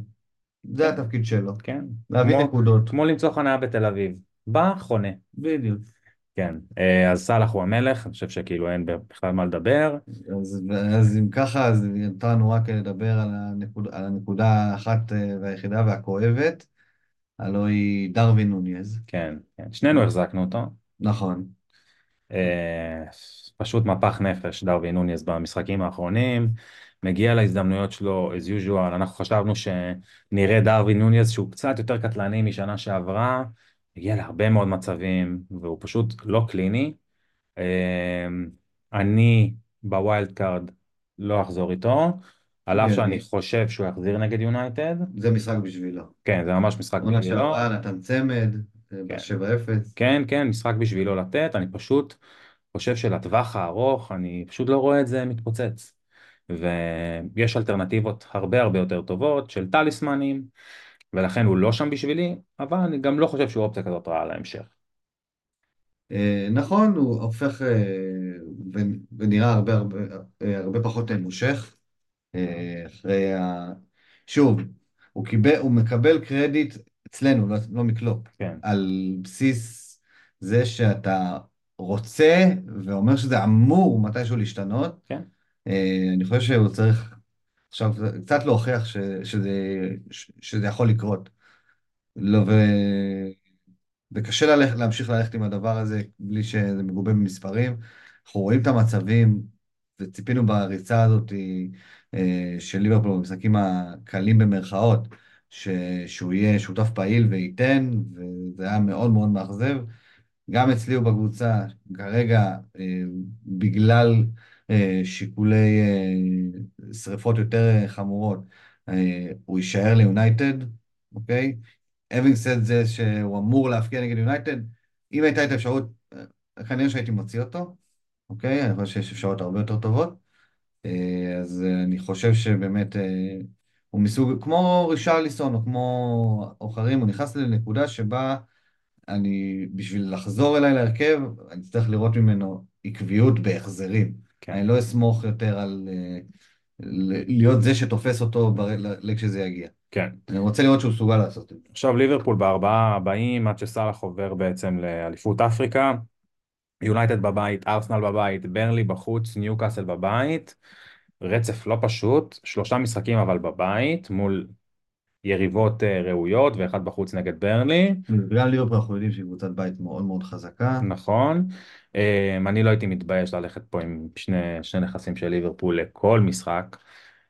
זה כן. התפקיד שלו, כן. להביא נקודות. כמו למצוא חניה בתל אביב. בא, חונה. בדיוק. כן. אה, אז סאלח הוא המלך, אני חושב שכאילו אין בכלל מה לדבר. אז, אז אם ככה, אז נותר לנו רק לדבר על, הנקוד, על הנקודה האחת אה, והיחידה והכואבת, הלוא היא דרווין נוניז. כן, כן. שנינו החזקנו אותו. נכון. אה, פשוט מפח נפש, דרווין נוניס במשחקים האחרונים. מגיע להזדמנויות שלו, as usual, אנחנו חשבנו שנראה דרווין נונייס שהוא קצת יותר קטלני משנה שעברה, הגיע להרבה מאוד מצבים, והוא פשוט לא clinical. אה, אני ב wild card לא אחזור איתו, על אף אני- שאני חושב שהוא יחזיר נגד יונייטד. זה משחק בשבילו. כן, זה ממש משחק עונה בשבילו. שעברה נתן צמד, אה, כן. ב-7-0. כן, כן, משחק בשבילו לתת, אני פשוט חושב שלטווח הארוך, אני פשוט לא רואה את זה מתפוצץ. ויש אלטרנטיבות הרבה הרבה יותר טובות של טליסמנים, ולכן הוא לא שם בשבילי, אבל אני גם לא חושב שהוא אופציה כזאת רעה להמשך. אה, נכון, הוא הופך אה, ונראה הרבה הרבה, אה, הרבה פחות מושך. אה, אחרי ה... שוב, הוא קיבל, הוא מקבל קרדיט אצלנו, לא, לא מקלופ, כן, על בסיס זה שאתה רוצה ואומר שזה אמור מתישהו להשתנות. כן. אני חושב שהוא צריך עכשיו קצת להוכיח ש, שזה, ש, שזה יכול לקרות. לא, ו... וקשה ללכת, להמשיך ללכת עם הדבר הזה בלי שזה מגובה במספרים. אנחנו רואים את המצבים, וציפינו בריצה הזאת אה, של ליברפול במשחקים הקלים במרכאות, ש... שהוא יהיה שותף פעיל וייתן, וזה היה מאוד מאוד מאכזב. גם אצלי ובקבוצה, כרגע, אה, בגלל שיקולי אה, שריפות יותר אה, חמורות, אה, הוא יישאר ליונייטד, אוקיי? having said זה שהוא אמור להפקיע נגד יונייטד, אם הייתה את האפשרות, אה, כנראה שהייתי מוציא אותו, אוקיי? אני חושב שיש אפשרויות הרבה יותר טובות. אה, אז אה, אני חושב שבאמת אה, הוא מסוג, כמו רישרליסון או כמו אחרים, הוא נכנס לנקודה שבה אני, בשביל לחזור אליי להרכב, אני צריך לראות ממנו עקביות בהחזרים. כן. אני לא אסמוך יותר על אה, להיות זה שתופס אותו כשזה יגיע. כן. אני רוצה לראות שהוא מסוגל לעשות את זה. עכשיו ליברפול בארבעה הבאים, עד שסאלח עובר בעצם לאליפות אפריקה. יונייטד בבית, ארסנל בבית, ברלי בחוץ, ניוקאסל בבית. רצף לא פשוט, שלושה משחקים אבל בבית, מול יריבות אה, ראויות, ואחד בחוץ נגד ברלי. גם ליברפול אנחנו יודעים שהיא קבוצת בית מאוד מאוד חזקה. נכון. אה, אני לא הייתי מתבייש ללכת פה עם שני, שני נכסים של ליברפול לכל משחק.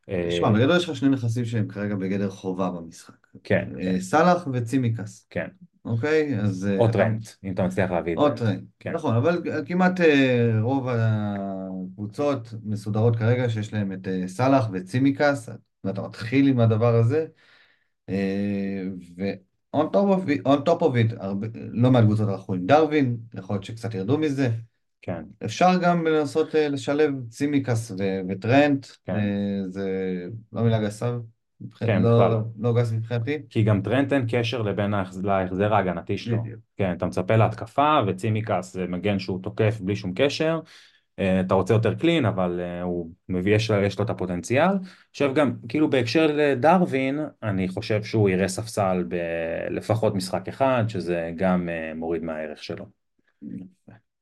אה, תשמע, בגדול יש לך שני נכסים שהם כרגע בגדר חובה במשחק. כן, אה, סאלח וצימקס, כן. אוקיי? אז... אה, או אתה- טרנט, אם אתה מצליח להביא את או זה. טרנט, כן. נכון, אבל כמעט אה, רוב הקבוצות מסודרות כרגע שיש להם את אה, סאלח וצימיקאס, ואתה מתחיל עם הדבר הזה, ו-on top of it, on top of it, הרבה, לא מעט קבוצות הלכו עם דרווין, יכול להיות שקצת ירדו מזה, כן, אפשר גם לנסות אה, לשלב צימיקאס ו- וטרנט, כן. אה, זה לא מילה גסה, כן, לא, לא. לא גס מבחינתי. כי גם טרנט אין קשר לבין ההחז- להחזר ההגנתי שלו. בדיוק. כן, אתה מצפה להתקפה, וצימקס זה מגן שהוא תוקף בלי שום קשר. אה, אתה רוצה יותר קלין, אבל אה, הוא מביא, יש לו, יש לו את הפוטנציאל. עכשיו גם, כאילו בהקשר לדרווין, אני חושב שהוא יראה ספסל בלפחות משחק אחד, שזה גם אה, מוריד מהערך שלו.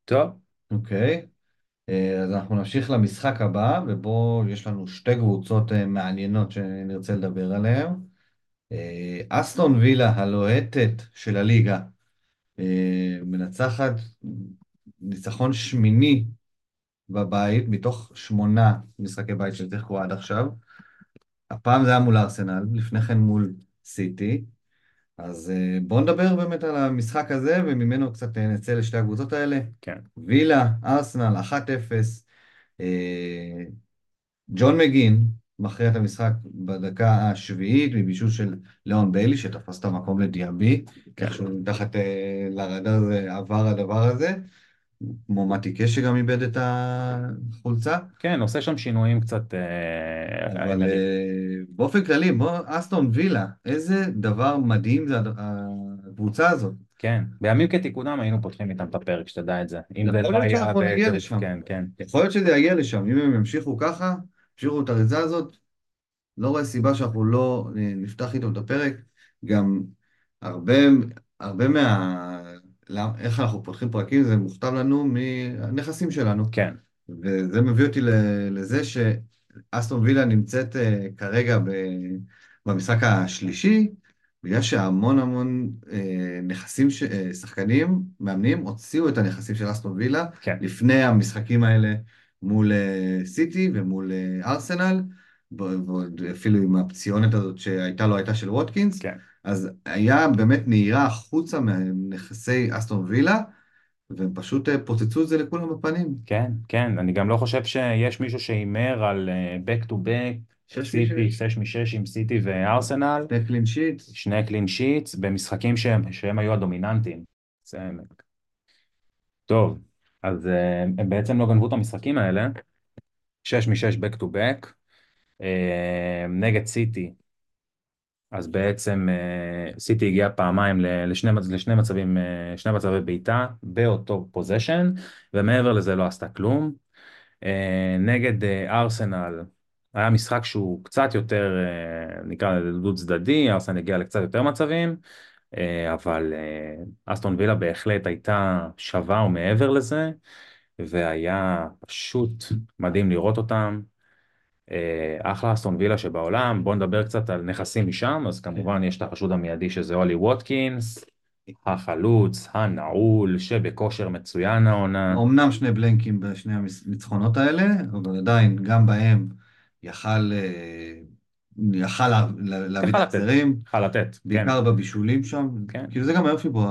טוב, אוקיי, אה, אז אנחנו נמשיך למשחק הבא, ובו יש לנו שתי קבוצות מעניינות שנרצה לדבר עליהן. אסטון וילה הלוהטת של הליגה, מנצחת ניצחון שמיני בבית, מתוך שמונה משחקי בית ששיחקו עד עכשיו. הפעם זה היה מול ארסנל, לפני כן מול סיטי. אז אה, בואו נדבר באמת על המשחק הזה, וממנו קצת אה, נצא לשתי הקבוצות האלה. כן, וילה, ארסנל, 1-0. אה, ג'ון מגין מכריע את המשחק בדקה השביעית מבישול של ליאון ביילי, שתפס את המקום לדיאבי. כן. איכשהו מתחת אה, לרדאר זה עבר הדבר הזה. כמו מתי קש שגם איבד את החולצה. כן, עושה שם שינויים קצת... אה, אבל. אה, באופן כללי, בוא, אסטון וילה, איזה דבר מדהים זה הקבוצה הזאת. כן, בימים כתיקונם היינו פותחים איתם את הפרק, שתדע את זה. אם זה יכול לא להיות היה... נגיע בטירוף, לשם. כן, כן. יכול להיות שזה יגיע לשם, אם הם ימשיכו ככה, ימשיכו את האריזה הזאת, לא רואה סיבה שאנחנו לא אה, נפתח איתם את הפרק. גם הרבה, הרבה מה... איך אנחנו פותחים פרקים, זה מוכתב לנו מהנכסים שלנו. כן, וזה מביא אותי לזה שאסטון וילה נמצאת אה, כרגע במשחק השלישי, בגלל שהמון המון אה, נכסים, ש- אה, שחקנים, מאמנים, הוציאו את הנכסים של אסטון וילה כן. לפני המשחקים האלה מול אה, סיטי ומול אה, ארסנל, ועוד אפילו עם הפציעונת הזאת שהייתה לו הייתה של ווטקינס, כן. אז היה באמת נהירה החוצה מנכסי אסטון וילה, והם פשוט אה, פוצצו את זה לכולם בפנים. כן, כן, אני גם לא חושב שיש מישהו שהימר על אה, back to back, סיטי. שש משש עם סיטי וארסנל, שני clean sheet. שני clean sheets במשחקים שהם, שהם היו הדומיננטיים. זה... טוב, אז אה, הם בעצם לא גנבו את המשחקים האלה, שש משש back to back, נגד סיטי, אז בעצם אה, סיטי הגיעה פעמיים לשני, לשני מצבים, אה, שני מצבי בעיטה באותו פוזיישן, ומעבר לזה לא עשתה כלום. אה, נגד ארסנל היה משחק שהוא קצת יותר, נקרא לזה דו צדדי, ארסנל הגיע לקצת יותר מצבים, אבל אסטון וילה בהחלט הייתה שווה ומעבר לזה, והיה פשוט מדהים לראות אותם. אה, אחלה אסטון וילה שבעולם, בואו נדבר קצת על נכסים משם, אז כמובן יש את החשוד המיידי שזה אולי ווטקינס, החלוץ, הנעול, שבכושר מצוין העונה. אמנם שני בלנקים בשני הניצחונות האלה, אבל עדיין, גם בהם יכל, אה, יכל לה- לה- להביא את יכל לתת. כן, בעיקר בבישולים שם. כן. כאילו זה גם היופי בו,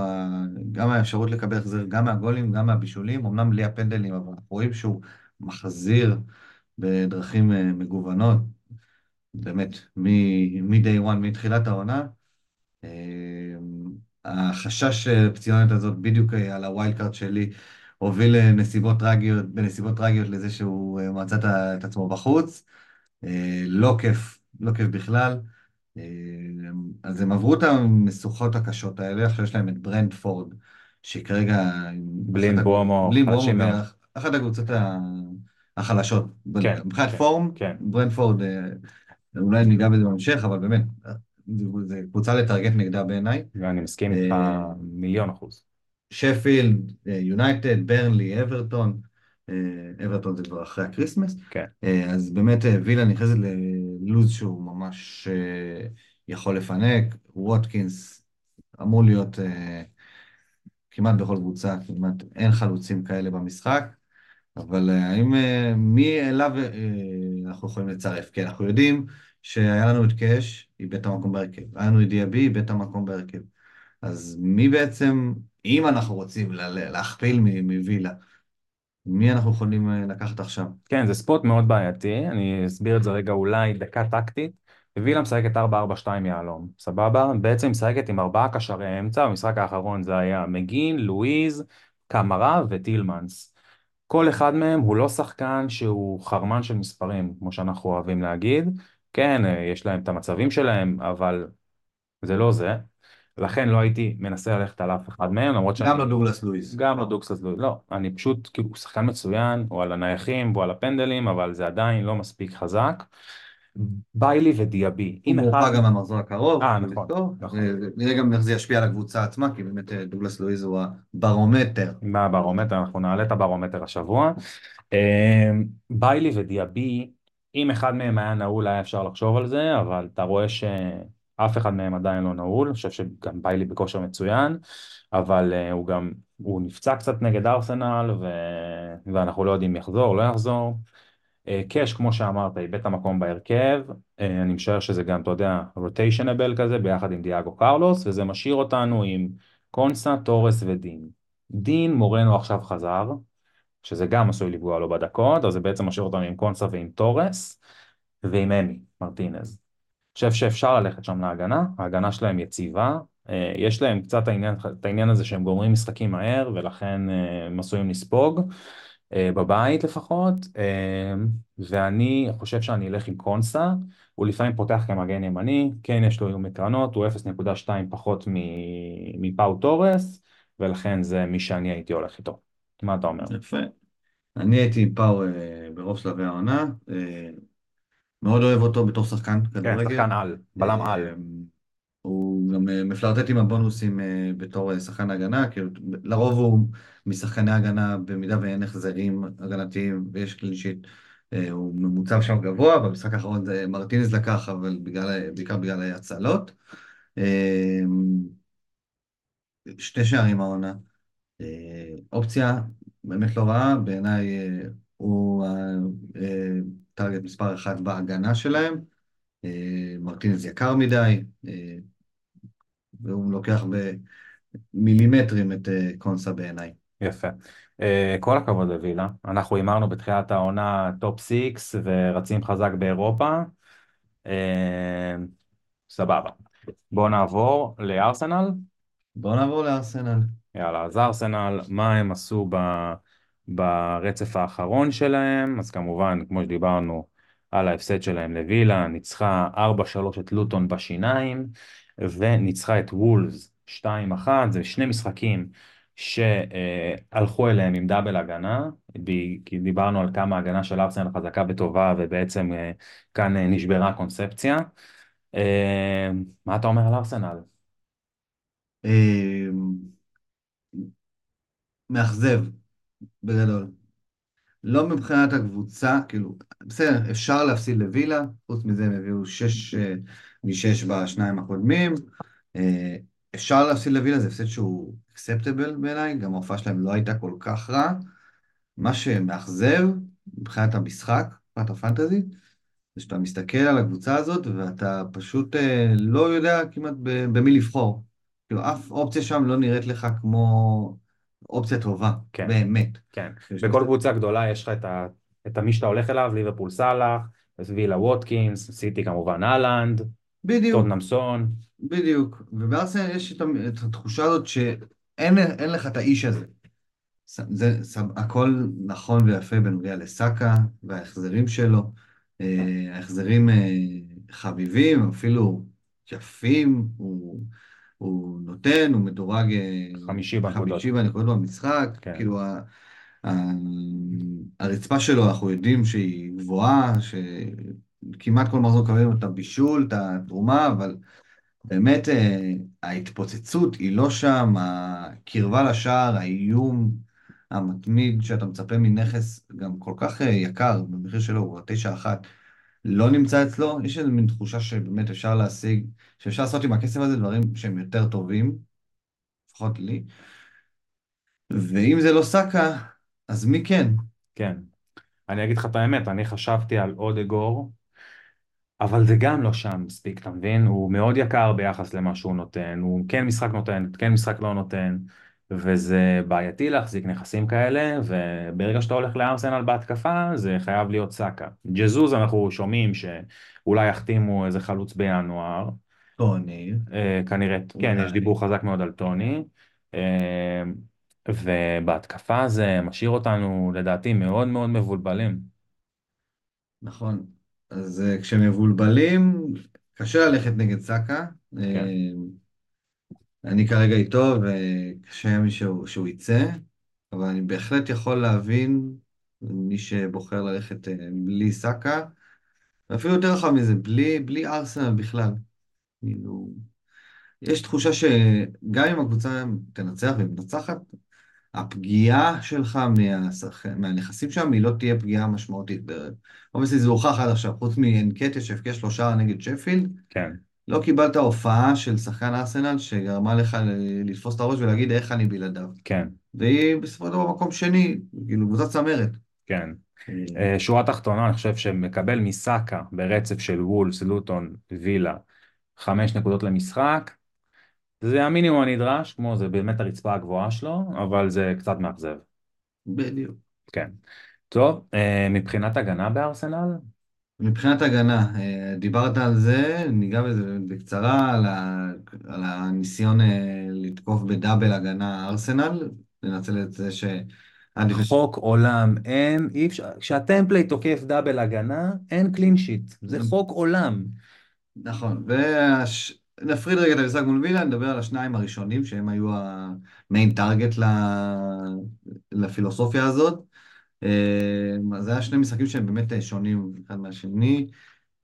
גם האפשרות לקבל החזר, גם מהגולים, גם מהבישולים, אמנם בלי הפנדלים, אבל אנחנו רואים שהוא מחזיר בדרכים אה, מגוונות, באמת, מ-day one, מתחילת העונה. אה, החשש הפציעונת הזאת בדיוק אה, על ה wild card שלי הוביל לנסיבות טרגיות, בנסיבות טרגיות לזה שהוא מצא את עצמו בחוץ. לא כיף, לא כיף בכלל. אז הם עברו את המשוכות הקשות האלה, עכשיו יש להם את ברנדפורד, שהיא כרגע... בלי בומו, בלי בומו. אחת הקבוצות ה- החלשות. כן, מבחינת כן, פורום, כן. ברנדפורד, אה, אולי ניגע בזה בהמשך, אבל באמת, זו קבוצה לטרגט נגדה בעיניי. ואני מסכים איתך אה, מיליון אחוז. שפילד, אה, יונייטד, ברנלי, אברטון, אברטון זה כבר אחרי ה Christmas, כן. אז באמת וילה נכנסת ללוז שהוא ממש יכול לפנק, ווטקינס אמור להיות כמעט בכל קבוצה, כמעט אין חלוצים כאלה במשחק, אבל אה, האם, אה, מי אליו אה, אנחנו יכולים לצרף? כי אנחנו יודעים שהיה לנו את קאש, איבד את המקום בהרכב, היה לנו את דיאבי, איבד את המקום בהרכב. אז מי בעצם, אם אנחנו רוצים לה- להכפיל מווילה, מי אנחנו יכולים לקחת עכשיו? כן, זה ספוט מאוד בעייתי, אני אסביר את זה רגע אולי דקה טקטית. וילה משחקת 4-4-2 יהלום, סבבה? בעצם משחקת עם ארבעה קשרי אמצע, במשחק האחרון זה היה מגין, לואיז, קמרה וטילמנס. כל אחד מהם הוא לא שחקן שהוא חרמן של מספרים, כמו שאנחנו אוהבים להגיד. כן, אה, יש להם את המצבים שלהם, אבל זה לא זה. לכן לא הייתי מנסה ללכת על אף אחד מהם, למרות שאני... גם לא דוגלס לואיס. גם לא דוגלס לואיס, לא, אני פשוט, כאילו, הוא שחקן מצוין, הוא על הנייחים והוא על הפנדלים, אבל זה עדיין לא מספיק חזק. ביילי ודיאבי, הוא אם מורחק אחד... גם מהמחזור הקרוב. אה, נכון. נכון. אה, נראה גם איך זה ישפיע על הקבוצה עצמה, כי באמת אה, דוגלס לואיס הוא הברומטר. מה הברומטר, אנחנו נעלה את הברומטר השבוע. אה, ביילי ודיאבי, אם אחד מהם היה נעול היה אפשר לחשוב על זה, אבל אתה רואה שאף אחד מהם עדיין לא נעול, אני חושב שגם ביילי בכושר מצוין, אבל אה, הוא גם, הוא נפצע קצת נגד ארסנל, ו... ואנחנו לא יודעים יחזור לא יחזור. אה, קאש, כמו שאמרת, איבד את המקום בהרכב, אה, אני משער שזה גם, אתה יודע, רוטיישנבל כזה, ביחד עם דיאגו קרלוס, וזה משאיר אותנו עם קונסה, תורס ודין. דין מורנו עכשיו חזר, שזה גם עשוי לפגוע לו בדקות, אז זה בעצם משאיר אותנו עם קונסה ועם תורס, ועם אמי, מרטינז. חושב שאפשר ללכת שם להגנה, ההגנה שלהם יציבה, אה, יש להם קצת העניין, את העניין הזה שהם גומרים משחקים מהר ולכן הם עשויים לספוג. אה, בבית לפחות, אה, ואני חושב שאני אלך עם קונסה, הוא לפעמים פותח כמגן ימני, כן יש לו איום מקרנות, הוא 0.2 פחות מפאו תורס, ולכן זה מי שאני הייתי הולך איתו. מה אתה אומר? יפה. אני הייתי עם פאו אה, ברוב שלבי העונה, מאוד אוהב אותו בתור שחקן כדורגל. כן, שחקן על, בלם על. הוא גם אה, מפלרטט עם הבונוסים אה, בתור אה, שחקן הגנה, כי לרוב הוא משחקני הגנה במידה ואין החזרים הגנתיים ויש clean sheet, הוא ממוצע שם גבוה, במשחק האחרון זה מרטינז לקח, אבל בגלל, בעיקר בגלל הצלות. שתי שערים העונה. אופציה באמת לא רעה, בעיניי הוא ה target מספר אחת בהגנה שלהם. מרטינז יקר מדי, והוא לוקח במילימטרים את אה, קונסה בעיניי. יפה. כל הכבוד לווילה, אנחנו הימרנו בתחילת העונה top six ורצים חזק באירופה. סבבה. בואו נעבור לארסנל. בואו נעבור לארסנל. יאללה, אז ארסנל, מה הם עשו ב, ברצף האחרון שלהם? אז כמובן, כמו שדיברנו על ההפסד שלהם לווילה, ניצחה 4-3 את לוטון בשיניים. וניצחה את וולס 2-1, זה שני משחקים שהלכו אליהם עם דאבל הגנה, כי דיברנו על כמה הגנה של ארסנל חזקה וטובה ובעצם אה, כאן אה, נשברה הקונספציה. אה, מה אתה אומר על ארסנל? מאכזב, בגדול. לא מבחינת הקבוצה, כאילו, בסדר, אפשר להפסיד לווילה, חוץ מזה הם הביאו שש משש בשניים הקודמים. אה, אפשר להפסיד לווילה, זה הפסד שהוא אקספטבל בעיניי, גם ההופעה שלהם לא הייתה כל כך רע. מה שמאכזב מבחינת המשחק, מבחינת הפנטזי, זה שאתה מסתכל על הקבוצה הזאת ואתה פשוט אה, לא יודע כמעט במי לבחור. כאילו, אף אופציה שם לא נראית לך כמו אופציה טובה, כן, באמת. כן, בכל קבוצה גדולה יש לך את, ה, את המי שאתה הולך אליו, ליברפול סאלח, וילה ווטקינס, סיטי כמובן אהלנד, בדיוק. טוטנאם סון. בדיוק, ובארסנל יש את, את התחושה הזאת שאין לך את האיש הזה. זה, זה הכל נכון ויפה בנוגע לסאקה וההחזרים שלו. אה, ההחזרים אה, חביבים, אפילו יפים, הוא, הוא נותן, הוא מדורג אה, חמישי בנקודות. חמישי בנקודות במשחק, כן. כאילו ה, ה, הרצפה שלו, אנחנו יודעים שהיא גבוהה, שכמעט כל מחזור מקבל את הבישול, את התרומה, אבל באמת ההתפוצצות היא לא שם, הקרבה לשער, האיום המתמיד שאתה מצפה מנכס גם כל כך יקר, במחיר שלו הוא תשע אחת, לא נמצא אצלו, יש איזו מין תחושה שבאמת אפשר להשיג, שאפשר לעשות עם הכסף הזה דברים שהם יותר טובים, לפחות לי. ואם זה לא סאקה, אז מי כן? כן. אני אגיד לך את האמת, אני חשבתי על אודגור, אבל זה גם לא שם מספיק, אתה מבין? הוא מאוד יקר ביחס למה שהוא נותן, הוא כן משחק נותן, כן משחק לא נותן, וזה בעייתי להחזיק נכסים כאלה, וברגע שאתה הולך לארסנל בהתקפה, זה חייב להיות סאקה. ג'זוז אנחנו שומעים שאולי יחתימו איזה חלוץ בינואר. טוני. אה, כנראה, כן, יש דיבור חזק מאוד על טוני. אה, ובהתקפה זה משאיר אותנו לדעתי מאוד מאוד מבולבלים. נכון. אז uh, כשמבולבלים, קשה ללכת נגד סאקה. כן. אני כרגע איתו, וקשה לי שהוא, שהוא יצא, אבל אני בהחלט יכול להבין מי שבוחר ללכת uh, בלי סאקה, ואפילו יותר רחב מזה, בלי, בלי ארסנל בכלל. כאילו, יש תחושה שגם אם הקבוצה תנצח ומנצחת, הפגיעה שלך מהשח... מהנכסים שם היא לא תהיה פגיעה משמעותית. obviously זה הוכח עד עכשיו, חוץ מאנקטייה שהבקיע שלושה נגד שפילד, כן. לא קיבלת הופעה של שחקן ארסנל שגרמה לך לתפוס את הראש ולהגיד איך אני בלעדיו. כן. והיא בסופו של דבר מקום שני, כאילו קבוצת צמרת. כן. אה, שורה תחתונה, אני חושב שלקבל מסאקה ברצף של וולס, לוטון, וילה, חמש נקודות למשחק. זה המינימום הנדרש, כמו זה באמת הרצפה הגבוהה שלו, אבל זה קצת מאכזב. בדיוק. כן. טוב, אה, מבחינת הגנה בארסנל? מבחינת הגנה, אה, דיברת על זה, ניגע בזה בקצרה, על, ה, על הניסיון אה, לתקוף ב double הגנה ארסנל, לנצל את זה ש... לפני ש- חוק עולם, אין, אי אפשר, כשה template תוקף double הגנה, אין clean sheet, זה חוק עולם. נכון, ונפריד רגע את המשחק מול וילה, נדבר על השניים הראשונים, שהם היו ה main target לפילוסופיה הזאת. אה, זה היה שני משחקים שהם באמת אה, שונים אחד מהשני.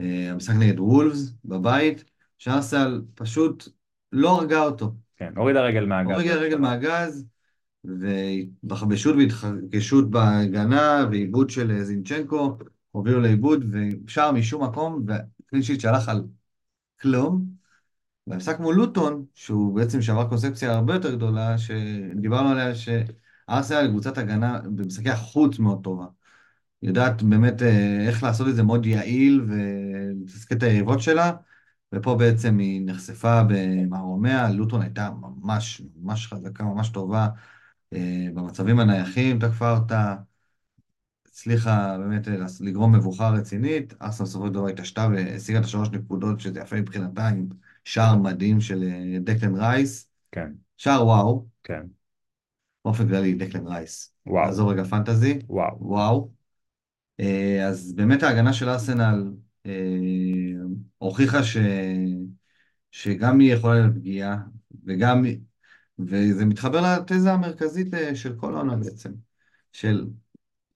אה, המשחק נגד וולבס בבית, שארסנל פשוט לא הרגה אותו. כן, הוריד הרגל מהגז. הוריד הרגל מהגז, ובחבשות והתחגשות בהגנה, ועיבוד של זינצ'נקו, הובילו לאיבוד, ושער משום מקום, ו clean sheet שהלך על כלום. והמשחק מול לוטון, שהוא בעצם שבר קונספציה הרבה יותר גדולה, שדיברנו עליה, שארסנל היא קבוצת הגנה במשחקי החוץ מאוד טובה. יודעת באמת אה, איך לעשות את זה מאוד יעיל ולתסכל את היריבות שלה, ופה בעצם היא נחשפה במערומיה, לוטון הייתה ממש ממש חזקה, ממש טובה, אה, במצבים הנייחים תקפה אותה, הצליחה באמת אה, לגרום מבוכה רצינית, ארסנל בסופו של דבר התעשתה והשיגה את השלוש נקודות, שזה יפה מבחינתה, עם שער מדהים של דקלן רייס, כן, שער וואו, כן, באופן כללי דקלן רייס. וואו, נעזור רגע פנטזי, וואו. וואו. אה, אז באמת ההגנה של ארסנל אה, הוכיחה ש... שגם היא יכולה להיות פגיעה, וגם... וזה מתחבר לתזה המרכזית אה, של כל העונה בעצם, של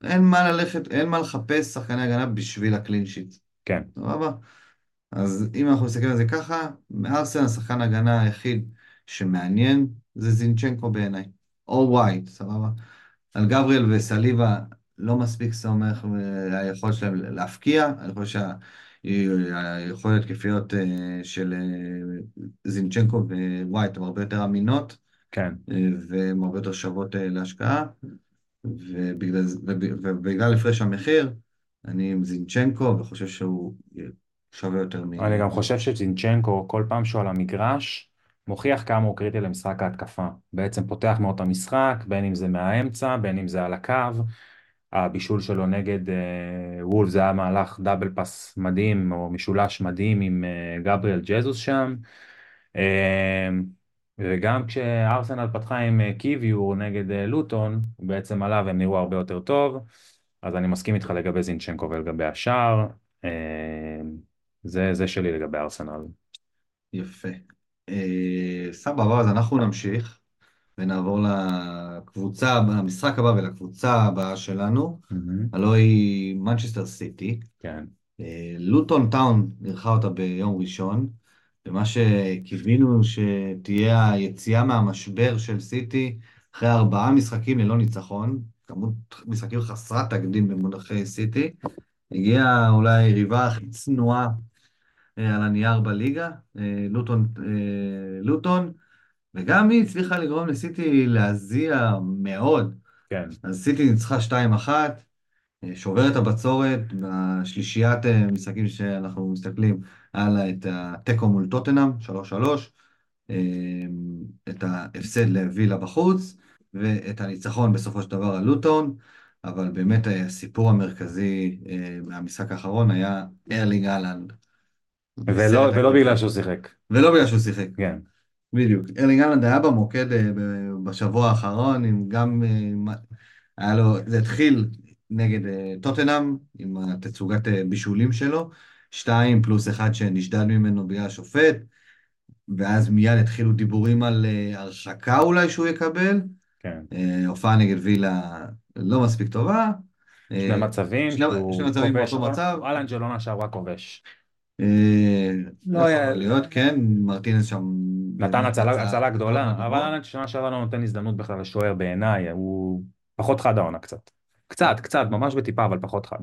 אין מה ללכת, אין מה לחפש שחקני הגנה בשביל הקלין שיט. כן, סבבה? אז אם אנחנו מסתכלים על זה ככה, מארסנל השחקן ההגנה היחיד שמעניין זה זינצ'נקו בעיניי, או ווייט, סבבה? על גבריאל וסליבה לא מספיק סומך היכולת שלהם להפקיע, אני חושב שהיכולת התקפיות אה, של אה, זינצ'נקו ווייט הן הרבה יותר אמינות, כן. אה, והן הרבה יותר שוות להשקעה, ובגלל, ובגלל הפרש המחיר, אני עם זינצ'נקו וחושב שהוא שווה יותר מ... אני גם חושב שזינצ'נקו, כל פעם שהוא על המגרש, מוכיח כמה הוא קריטי למשחק ההתקפה. בעצם פותח מאוד את המשחק, בין אם זה מהאמצע, בין אם זה על הקו. הבישול שלו נגד אה, וולף זה היה מהלך דאבל פאס מדהים, או משולש מדהים עם אה, גבריאל ג'זוס שם. אה, וגם כשארסנל פתחה עם אה, קיוויור נגד אה, לוטון, בעצם עלה והם נראו הרבה יותר טוב. אז אני מסכים איתך לגבי זינצ'נקו ולגבי השאר. אה, זה, זה שלי לגבי ארסנל. יפה. אה, סבבה, אז אנחנו נמשיך ונעבור לקבוצה, למשחק הבא ולקבוצה הבאה שלנו, הלוא היא מנצ'סטר סיטי. כן. אה, לוטון טאון אירחה אותה ביום ראשון, ומה שקיווינו שתהיה היציאה מהמשבר של סיטי אחרי ארבעה משחקים ללא ניצחון, כמות משחקים חסרת תקדים במונחי סיטי, הגיעה אולי היריבה הכי צנועה אה, על הנייר בליגה, אה, לוטון, אה, לוטון, וגם היא הצליחה לגרום לסיטי להזיע מאוד. כן. אז סיטי ניצחה 2-1, שוברת הבצורת, בשלישיית משחקים שאנחנו מסתכלים, לה את התיקו מול טוטנאם, 3-3, את ההפסד לווילה בחוץ, ואת הניצחון בסופו של דבר על לוטון, אבל באמת הסיפור המרכזי מהמשחק האחרון היה ארלינג אהלנד. ולא, ולא בגלל שהוא שיחק. ולא בגלל שהוא שיחק. כן. בדיוק. ארלינג אהלנד היה במוקד אה, בשבוע האחרון, עם גם... אה, היה לו... זה התחיל נגד אה, טוטנאם, עם התצוגת בישולים שלו, שתיים פלוס אחד שנשדד ממנו בגלל השופט, ואז מיד התחילו דיבורים על הרחקה אולי שהוא יקבל. כן. הופעה נגד וילה לא מספיק טובה. שני מצבים, שני, שני מצבים באותו מצב. אהלן ג'לונה שעברה כובש. לא היה להיות, כן, מרטינס שם... נתן הצלה, הצלה גדולה, אבל אהלן שנה שעברה לא נותן הזדמנות בכלל לשוער בעיניי, הוא פחות חד העונה קצת. קצת, קצת, ממש בטיפה, אבל פחות חד.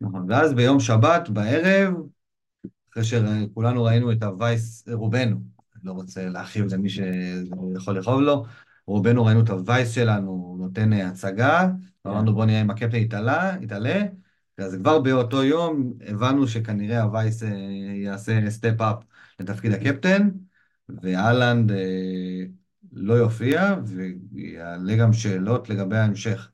נכון, ואז ביום שבת, בערב, אחרי שכולנו ראינו את הווייס, רובנו, לא רוצה להרחיב למי שיכול לכאוב לו, רובנו ראינו את הווייס שלנו נותן אה, הצגה. ואמרנו בוא נראה אם הקפטן יתעלה, יתעלה, אז כבר באותו יום הבנו שכנראה הווייס אה, יעשה step-up לתפקיד הקפטן, והאלנד אה, לא יופיע, ויעלה גם שאלות לגבי ההמשך,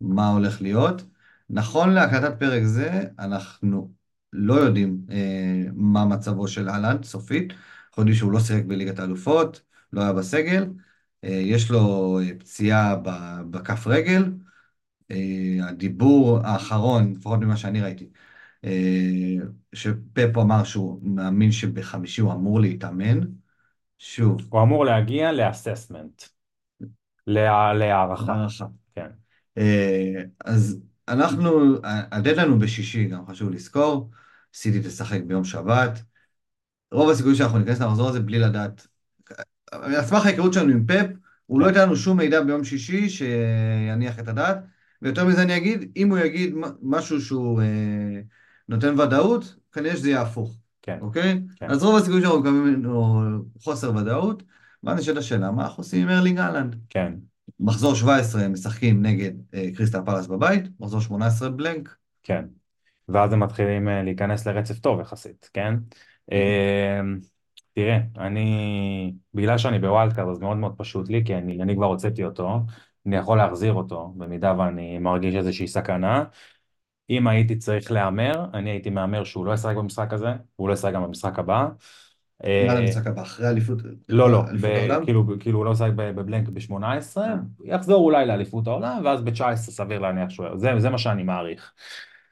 מה הולך להיות. נכון להקלטת פרק זה, אנחנו לא יודעים אה, מה מצבו של האלנד סופית. אנחנו יודעים שהוא לא שיחק בליגת האלופות, לא היה בסגל. יש לו פציעה בכף רגל. אה, הדיבור האחרון, לפחות ממה שאני ראיתי, אה, שפפו אמר שהוא מאמין שבחמישי הוא אמור להתאמן. שוב, הוא אמור להגיע לאססמנט, לה- להערכה. הערכה. כן, אה, אז אנחנו, הדדליין הוא בשישי, גם חשוב לזכור. סיטי תשחק ביום שבת. רוב הסיכויים שאנחנו ניכנס למחזור הזה בלי לדעת. על סמך ההיכרות שלנו עם פפ, הוא לא כן. ייתן לנו שום מידע ביום שישי שיניח את הדעת. ויותר מזה אני אגיד, אם הוא יגיד משהו שהוא אה, נותן ודאות, כנראה שזה יהיה הפוך, כן, אוקיי? כן. אז רוב הסיכויים שאנחנו מקבלים ממנו חוסר ודאות. ואז נשאלת השאלה, מה אנחנו עושים עם ארלינג האלנד? כן, מחזור 17 הם משחקים נגד אה, קריסטל פלאס בבית, מחזור 18 blank. כן. ואז הם מתחילים אה, להיכנס לרצף טוב יחסית, כן? אה, תראה, אני, בגלל שאני ב wild card אז מאוד מאוד פשוט לי, כי אני, אני כבר הוצאתי אותו, אני יכול להחזיר אותו, במידה ואני מרגיש איזושהי סכנה. אם הייתי צריך להמר, אני הייתי מהמר שהוא לא ישחק במשחק הזה, והוא לא ישחק גם במשחק הבא. אה, מה למשחק הבא? אחרי אליפות לא, לא? כאילו, כאילו הוא לא משחק ב- בבלנק ב-18, אה. יחזור אולי לאליפות העולם, ואז ב-19 סביר להניח שהוא... זה, זה מה שאני מעריך.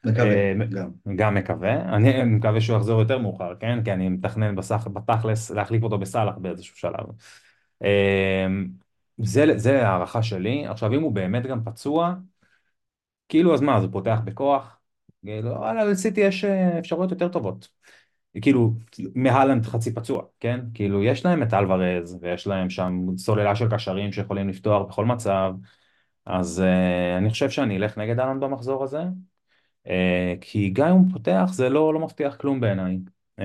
מקווה, אה, גם. גם מקווה, אני מקווה שהוא יחזור יותר מאוחר, כן? כי אני מתכנן בתכלס להחליף אותו בסאלח באיזשהו שלב. זה, זה הערכה שלי. עכשיו, אם הוא באמת גם פצוע, כאילו, אז מה, אז הוא פותח בכוח? כאילו, וואלה, לסיטי יש אה, אפשרויות יותר טובות. כאילו, מהלנד חצי פצוע, כן? כאילו, יש להם את אלוורז, ויש להם שם סוללה של קשרים שיכולים לפתוח בכל מצב, אז uh, אני חושב שאני אלך נגד אהלנד במחזור הזה, uh, כי גם אם הוא פותח, זה לא, לא מבטיח כלום בעיניי. Uh,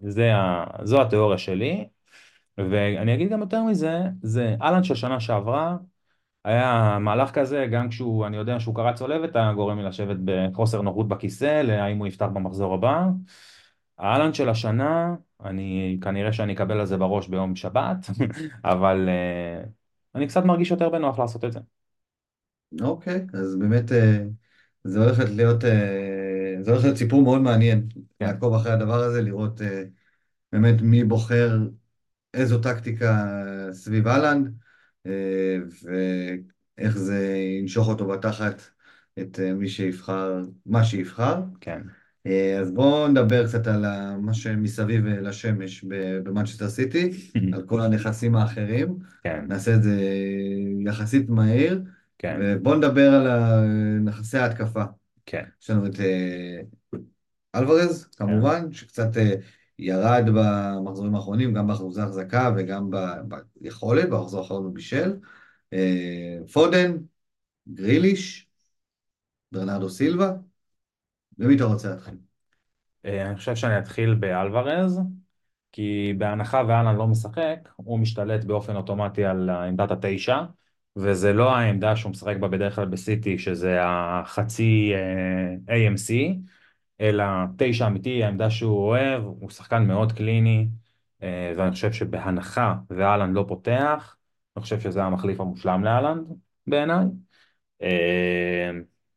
זה ה, זו התיאוריה שלי, ואני אגיד גם יותר מזה, זה אהלנד של שנה שעברה, היה מהלך כזה, גם כשהוא, אני יודע שהוא קרא צולבת, היה גורם לי לשבת בחוסר נוחות בכיסא, להאם הוא יפתח במחזור הבא. האלן של השנה, אני, כנראה שאני אקבל על זה בראש ביום שבת, [laughs] אבל uh, אני קצת מרגיש יותר בנוח לעשות את זה. אוקיי, אז באמת אה, זה הולכת להיות, אה, זה הולך להיות סיפור מאוד מעניין, כן. לעקוב אחרי הדבר הזה, לראות אה, באמת מי בוחר איזו טקטיקה סביב אהלנד, אה, ואיך זה ימשוך אותו בתחת את אה, מי שיבחר, מה שיבחר. כן, אה, אז בואו נדבר קצת על מה שמסביב לשמש במנצ'סטר סיטי, [laughs] על כל הנכסים האחרים. כן, נעשה את זה יחסית מהיר, כן, ובואו נדבר על נכסי ההתקפה. כן, יש לנו את אלוורז, כמובן, שקצת אה, ירד במחזורים האחרונים, גם באחוזי החזקה וגם ביכולת, במחזור האחרון הוא בישל. אה, פודן, גריליש, ברנרדו סילבה, ומי אתה רוצה להתחיל? אה, אני חושב שאני אתחיל באלוורז, כי בהנחה ואלן לא משחק, הוא משתלט באופן אוטומטי על עמדת התשע, וזה לא העמדה שהוא משחק בה בדרך כלל בסיטי, שזה החצי אה, AMC, אלא תשע אמיתי, העמדה שהוא אוהב, הוא שחקן מאוד קליני, אה, ואני חושב שבהנחה ואלן לא פותח, אני חושב שזה המחליף המושלם לאלן בעיניי. אה,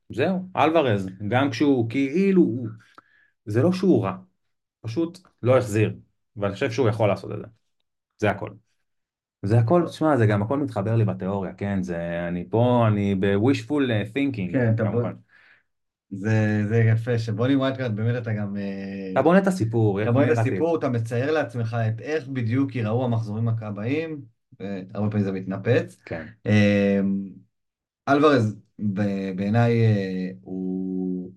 זהו, אלוורז, גם כשהוא כאילו, זה לא שהוא רע, פשוט לא החזיר, ואני חושב שהוא יכול לעשות את זה. זה הכל. זה הכל, תשמע, זה גם הכל מתחבר לי בתיאוריה, כן? זה, אני פה, אני ב-wishful thinking, כן, כמובן. זה, זה יפה, שבונים wild card באמת אתה גם... אה, אתה בונה את הסיפור, אתה בונה את. הסיפור, אתה מצייר לעצמך את איך בדיוק ייראו המחזורים הבאים, והרבה פעמים זה מתנפץ. כן, אה, אלוורז, בעיניי אה, הוא...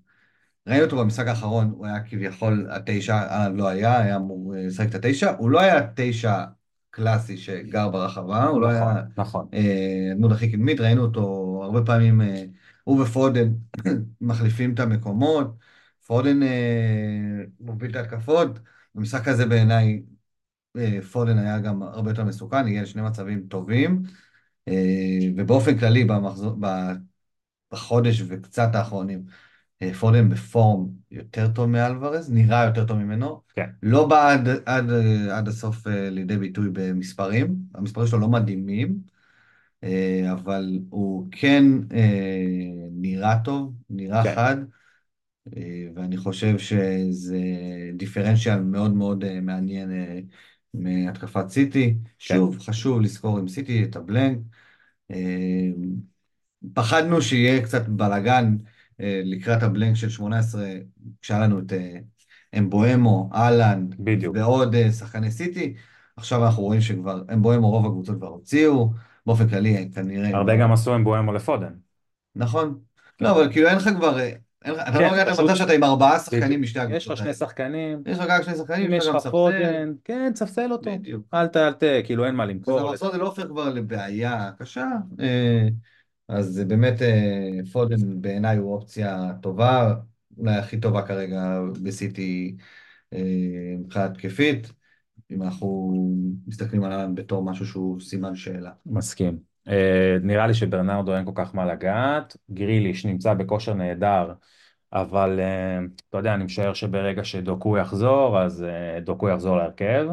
ראינו אותו במשחק האחרון, הוא היה כביכול התשע, אה, לא היה, היה אמור אה, לשחק את התשע, הוא לא היה תשע קלאסי שגר ברחבה, הוא לא היה נכון, נכון, אה, הדמות הכי קדמית, ראינו אותו הרבה פעמים, הוא ופודן [clears throat] מחליפים את המקומות, פודן אה, מוביל את ההתקפות, במשחק הזה בעיניי אה, פודן היה גם הרבה יותר מסוכן, הגיע לשני מצבים טובים, אה, ובאופן כללי במחזור, בחודש וקצת האחרונים, אה, פודן ב form יותר טוב מאלוורז, נראה יותר טוב ממנו. כן, לא בא עד, עד, עד הסוף אה, לידי ביטוי במספרים, המספרים שלו לא מדהימים, אבל הוא כן אה, נראה טוב, נראה כן, חד, אה, ואני חושב שזה דיפרנציאל מאוד מאוד אה, מעניין אה, מהתקפת סיטי. כן, שוב, חשוב לזכור עם סיטי את הבלנק. אה, פחדנו שיהיה קצת בלאגן אה, לקראת הבלנק של 18, כשהיה לנו את אה, אמבואמו, בדיוק. ועוד אה, שחקני סיטי. עכשיו אנחנו רואים שכבר אמבואמו רוב הקבוצות כבר הוציאו, באופן כללי אה, כנראה הרבה כבר... גם עשו עם בואמו לפודן. נכון. לא, אבל כאילו אין לך כבר... אה, אתה לא כן, מגיע למצב שאתה עם ארבעה. שחקנים משתי יש לך שני. שחקנים, יש לך רק שני שחקנים, יש לך גם לך ספסל, פודן, כן, תספסל אותו. אל ת, אל ת, כאילו אין מה למכור. הזה לא הופך כבר לבעיה קשה. אה, אז באמת אה, פודן בעיניי הוא אופציה טובה, אולי הכי טובה כרגע בסיטי מבחינה התקפית, אם אנחנו מסתכלים עליו בתור משהו שהוא סימן שאלה. מסכים. אה, נראה לי שברנרדו אין כל כך מה לגעת. גריליש נמצא בכושר נהדר, אבל אה, אתה יודע, אני משער שברגע שדוקו יחזור, אז אה, דוקו יחזור להרכב.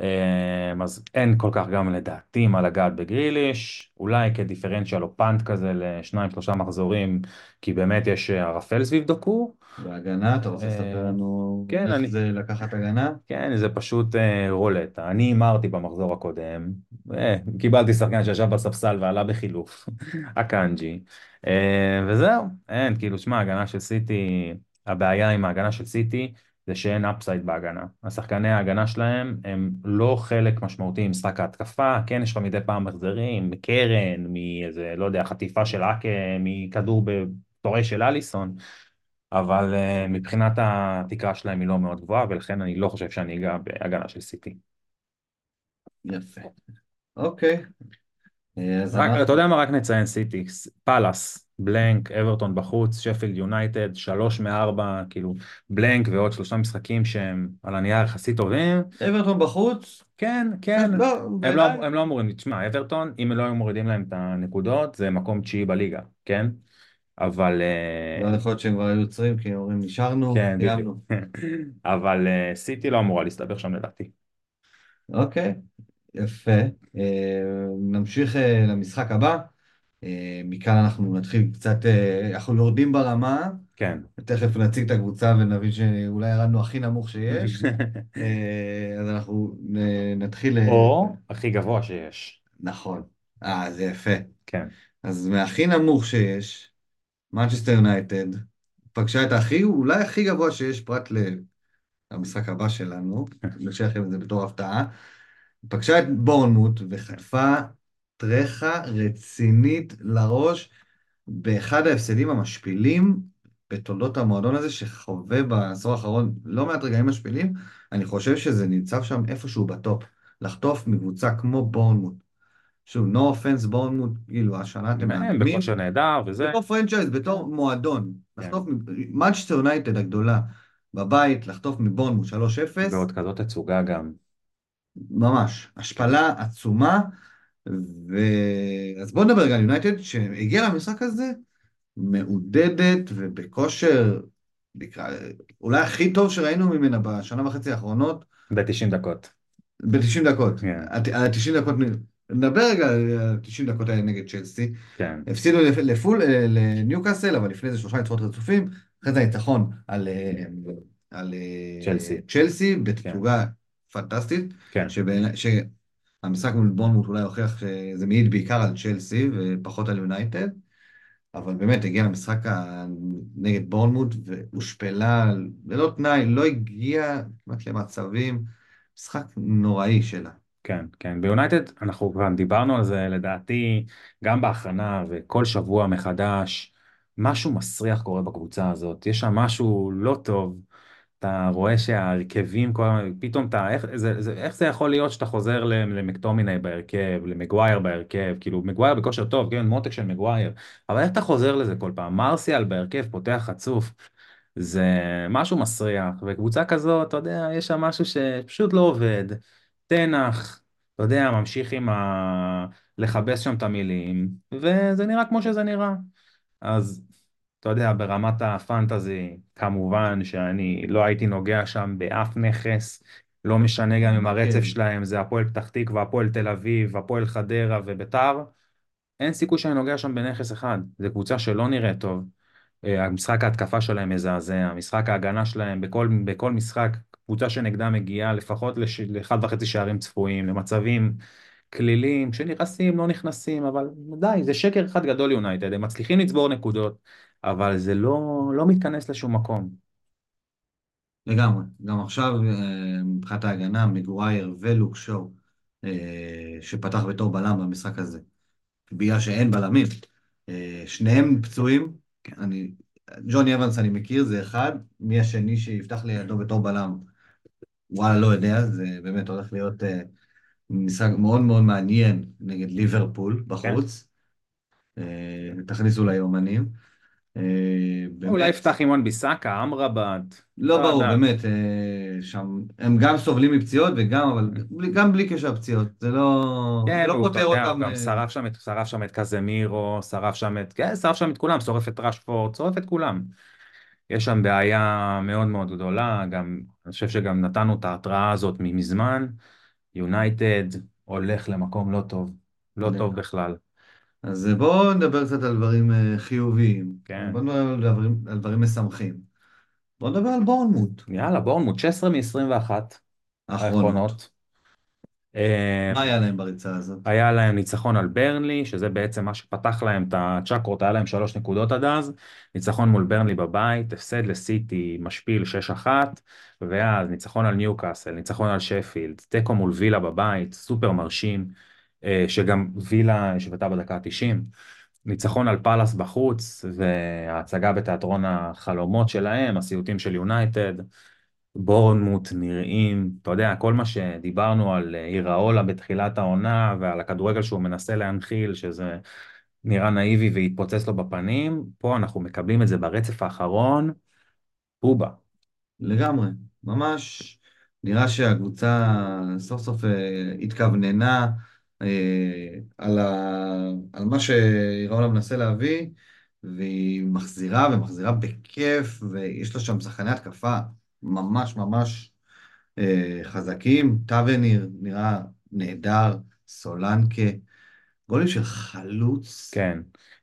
אה, אז אין כל כך גם לדעתי מה לגעת בגריליש, אולי כדיפרנציאל או פאנט כזה לשניים שלושה מחזורים, כי באמת יש אה, ערפל סביב דוקו. בהגנה, אתה רוצה לספר אה, לנו כן, איך אני, זה לקחת הגנה? כן, זה פשוט אה, רולטה. אני הימרתי במחזור הקודם, אה, קיבלתי שחקן שישב בספסל ועלה בחילוף, [laughs] אקאנג'י, אה, וזהו, אין, כאילו, שמע, הגנה של סיטי, הבעיה עם ההגנה של סיטי זה שאין upside בהגנה. שחקני ההגנה שלהם הם לא חלק משמעותי ממשחק ההתקפה, כן, יש לך מדי פעם החזרים, מקרן, מאיזה, לא יודע, חטיפה של אקה, מכדור בתורי של אליסון. אבל uh, מבחינת התקרה שלהם היא לא מאוד גבוהה, ולכן אני לא חושב שאני אגע בהגנה של סיטי. יפה. אוקיי, אה, אז רק, אתה אנחנו... יודע מה? רק נציין סיטי, פאלאס, בלנק, אברטון בחוץ, שפילד יונייטד, שלוש מארבע, כאילו בלנק ועוד שלושה משחקים שהם על הנייר יחסית טובים. אברטון בחוץ? כן, כן. לא, הם. לא, הם לא אמורים, תשמע, אברטון, אם לא היו מורידים להם את הנקודות, זה מקום תשיעי בליגה, כן? אבל... לא אה, יכול להיות שהם כבר היו יוצרים, כי אומרים נשארנו, כן. סיימנו. [laughs] אבל אה, סיטי לא אמורה להסתבך שם לדעתי. אוקיי, יפה. אה, נמשיך למשחק הבא. אה, מכאן אנחנו נתחיל קצת, אה, אנחנו יורדים ברמה, כן. תכף נציג את הקבוצה ונבין שאולי ירדנו הכי נמוך שיש. [laughs] אה, אז אנחנו נתחיל... או הכי גבוה שיש. נכון. אה, זה יפה. כן. אז מהכי נמוך שיש, מנצ'סטר יונייטד פגשה את הכי, אולי הכי גבוה שיש פרט למשחק הבא שלנו, [laughs] נשאיר לכם את זה בתור הפתעה, פגשה את בורנמוט וחטפה טרחה רצינית לראש באחד ההפסדים המשפילים בתולדות המועדון הזה, שחווה בעשור האחרון לא מעט רגעים משפילים, אני חושב שזה נמצא שם איפשהו ב top. לחטוף מקבוצה כמו בורנמוט. שוב, no offense בורנמוט, כאילו, השנה אתם מאמינים. בכושר נהדר וזה. בתור franchise, בתור מועדון. לחטוף, מנצ'סטר יונייטד הגדולה בבית, לחטוף מבורנמוט 3-0. ועוד כזאת תצוגה גם. ממש, השפלה עצומה. ו... אז בואו נדבר רגע על יונייטד, שהגיעה למשחק הזה מעודדת ובכושר, נקרא, אולי הכי טוב שראינו ממנה בשנה וחצי האחרונות, ב-90 דקות. ב-90 דקות. כן. על 90 דקות, נדבר רגע על 90 דקות האלה נגד צ'לסי. כן. הפסידו לפ- לפול, אה, לניוקאסל, אבל לפני זה שלושה ניצחונות רצופים, אחרי זה ניצחון על, אה, על אה, צ'לסי. צ'לסי בתצוגה פנטסטית, כן. שבעיני- שהמשחק מול בורנמוט אולי הוכיח שזה מעיד בעיקר על צ'לסי ופחות על יונייטד, אבל באמת הגיע למשחק נגד בורנמוט והושפלה ללא תנאי, לא הגיע כמעט למצבים, משחק נוראי שלה. כן, כן. ביונייטד אנחנו כבר דיברנו על זה לדעתי גם בהכנה וכל שבוע מחדש. משהו מסריח קורה בקבוצה הזאת. יש שם משהו לא טוב. אתה רואה שההרכבים. פתאום אתה, איך זה, זה, איך זה יכול להיות שאתה חוזר למקטומיני בהרכב, למגווייר בהרכב, כאילו מגווייר בכושר טוב, כן, מותק של מגווייר, אבל איך אתה חוזר לזה כל פעם? מרסיאל בהרכב פותח חצוף, זה משהו מסריח, וקבוצה כזאת, אתה יודע, יש שם משהו שפשוט לא עובד. תנח, אתה יודע, ממשיך עם ה... לכבס שם את המילים, וזה נראה כמו שזה נראה. אז אתה יודע, ברמת הפנטזי, כמובן שאני לא הייתי נוגע שם באף נכס, לא משנה גם אם הרצף כן. שלהם זה הפועל פתח תקווה, הפועל תל אביב, הפועל חדרה וביתר, אין סיכוי שאני נוגע שם בנכס אחד. זו קבוצה שלא נראית טוב. אה, המשחק ההתקפה שלהם מזעזע, משחק ההגנה שלהם, בכל, בכל משחק, קבוצה שנגדה מגיעה לפחות לש, לאחד וחצי שערים צפויים, למצבים כלילים, כשנכנסים לא נכנסים, אבל די, זה שקר אחד גדול יונייטד, הם מצליחים לצבור נקודות, אבל זה לא, לא מתכנס לשום מקום. לגמרי. גם עכשיו, אה, מבחינת ההגנה, מגווייר ולוק שואו, אה, שפתח בתור בלם במשחק הזה, בגלל שאין בלמים. אה, שניהם פצועים. אני, ג'וני אבנס אני מכיר, זה אחד. מי השני שיפתח לידו בתור בלם? וואלה, לא יודע, זה באמת הולך להיות משחק מאוד מאוד מעניין נגד ליברפול בחוץ. אה, תכניסו ליומנים. אה, אולי יפתח עם ביסאקה, אמרבת. לא לא ברור. באמת, אה, שם, הם גם סובלים מפציעות וגם, אבל גם בלי קשר פציעות, זה לא, כן, לא פותר אותם. גם אה, שרף שם, את- קזמירו, שרף שם את, כן, שרף שם את כולם, שורף את רשפורד, שורף את כולם. יש שם בעיה מאוד מאוד גדולה, גם, אני חושב שגם נתנו את ההתראה הזאת מזמן, יונייטד הולך למקום לא טוב, לא טוב. בכלל, אז אה, בואו נדבר קצת על דברים אה, חיוביים. כן. בואו נדבר על דברים, על דברים משמחים. בואו נדבר על בורנמוט יאללה, בורנמוט, 16 מ-21 האחרונות. האחרונות. אה, מה היה להם בריצה הזאת? היה להם ניצחון על ברנלי, שזה בעצם מה שפתח להם את הצ'קרות, היה להם שלוש נקודות עד אז, ניצחון מול ברנלי בבית, הפסד לסיטי משפיל 6-1, ואז ניצחון על ניוקאסל, ניצחון על שפילד, תיקו מול וילה בבית, סופר מרשים, שגם וילה השוותה בדקה ה-90, ניצחון על פאלאס בחוץ, וההצגה בתיאטרון החלומות שלהם, הסיוטים של יונייטד, בורנמוט נראים, אתה יודע, כל מה שדיברנו על אה, איראולה בתחילת העונה ועל הכדורגל שהוא מנסה להנחיל, שזה נראה נאיבי והתפוצץ לו בפנים, פה אנחנו מקבלים את זה ברצף האחרון, בובה. לגמרי, ממש נראה שהקבוצה סוף סוף אה, התכווננה. אה, על, ה... על מה שאיראולה מנסה להביא, והיא מחזירה ומחזירה בכיף, ויש לה שם שחקני התקפה ממש ממש אה, חזקים. טאבניר נראה נהדר, סולנקה, גולים של חלוץ. כן.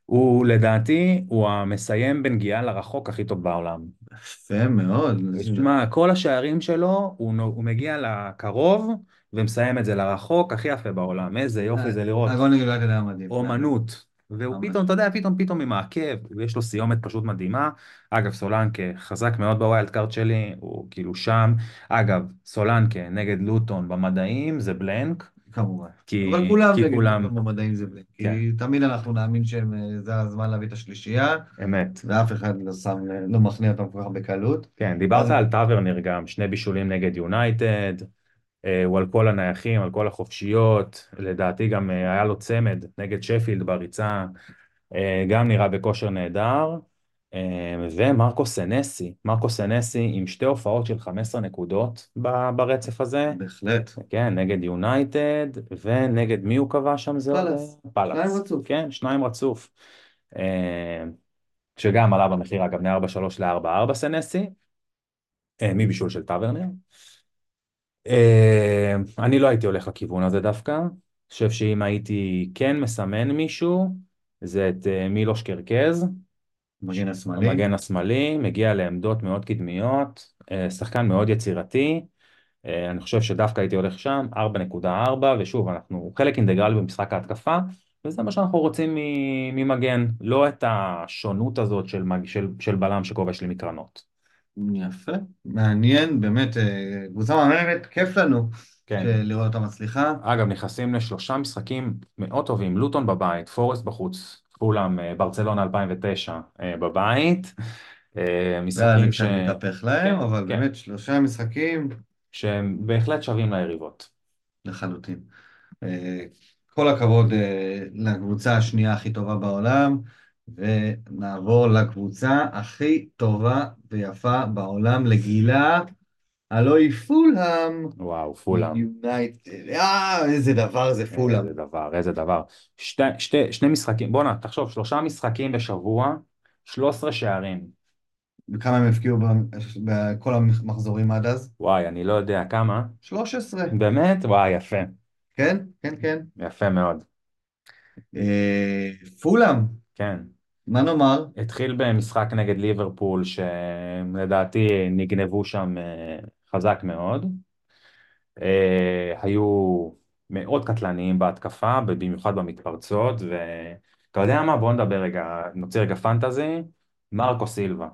הוא לדעתי, הוא המסיים בנגיעה לרחוק הכי טוב בעולם. יפה מאוד. תשמע, כל השערים שלו, הוא, הוא מגיע לקרוב ומסיים את זה לרחוקה, הכי יפה בעולם. איזה יופי זה לראות. נגד יונייטד היה מדהים. אומנות. והוא. פתאום, אתה יודע, פתאום פתאום עם העקב, ויש לו סיומת פשוט מדהימה. אגב, סולנקה חזק מאוד ב wild card שלי, הוא כאילו שם. אגב, סולנקה נגד לוטון במדים זה blank, כמובן. כי, אבל כולם כי נגד כולם, במדים זה blank. כן. כי תמיד אנחנו נאמין שזה הזמן להביא את השלישייה, אמת. ואף אחד לא שם, לא מכניע אותם כל כך בקלות. כן, דיברת אז- על טאברנר גם, שני בישולים נגד יונייטד, אה, הוא על כל הנייחים, על כל החופשיות, לדעתי גם אה, היה לו צמד נגד שפילד בריצה, אה, גם נראה בכושר נהדר, אה, ומרקו סנסי, מרקו סנסי עם שתי הופעות של 15 נקודות ברצף הזה, בהחלט. כן, נגד יונייטד, ונגד מי הוא קבע שם זה עוד? פאלאס. פאלאס. שניים רצוף. כן, שניים רצוף. אה, שגם עלה במחיר אגב מ-4-3 ל-4-4 סנסי, אה, מבישול של טאברנר. אה, אני לא הייתי הולך לכיוון הזה דווקא, אני חושב שאם הייתי כן מסמן מישהו, זה את אה, מילוש קרקז, המגן השמאלי. המגן השמאלי, מגיע לעמדות מאוד קדמיות, אה, שחקן מאוד יצירתי, אני חושב שדווקא הייתי הולך שם, 4.4, ושוב, אנחנו חלק אינטגרלי במשחק ההתקפה, וזה מה שאנחנו רוצים ממגן, לא את השונות הזאת של, של, של בלם שכובש לי מקרנות. יפה. מעניין, באמת, אה, קבוצה מעניינת, כיף לנו כן. לראות אותה מצליחה. אגב, נכנסים לשלושה משחקים מאוד טובים, לוטון בבית, פורסט בחוץ, פולאם, אה, ברצלונה 2009 אה, בבית, אה, זה היה משחקים ש... קצת מתהפך להם, כן, אבל כן. באמת שלושה משחקים שהם בהחלט שווים ליריבות. לחלוטין. אה, כל הכבוד אה, לקבוצה השנייה הכי טובה בעולם, ונעבור לקבוצה הכי טובה ויפה בעולם לגילה הלוא היא פולהאם וואו, פולאם. יונייטד. אה, איזה דבר זה פולהאם. איזה דבר, איזה דבר. שתי, שתי, שני משחקים, בואנה, תחשוב, שלושה משחקים בשבוע, 13 שערים. וכמה הם הבקיעו ב- בכל המחזורים עד אז? וואי, אני לא יודע כמה. 13. באמת? וואי, יפה. כן, כן, כן. יפה מאוד. אה, פולהאם, כן. מה נאמר? התחיל במשחק נגד ליברפול, שלדעתי נגנבו שם אה, חזק מאוד. אה, היו מאוד קטלניים בהתקפה, במיוחד במתפרצות, ואתה יודע מה? בוא נדבר רגע, נוציא רגע פנטזי. מרקו סילבה.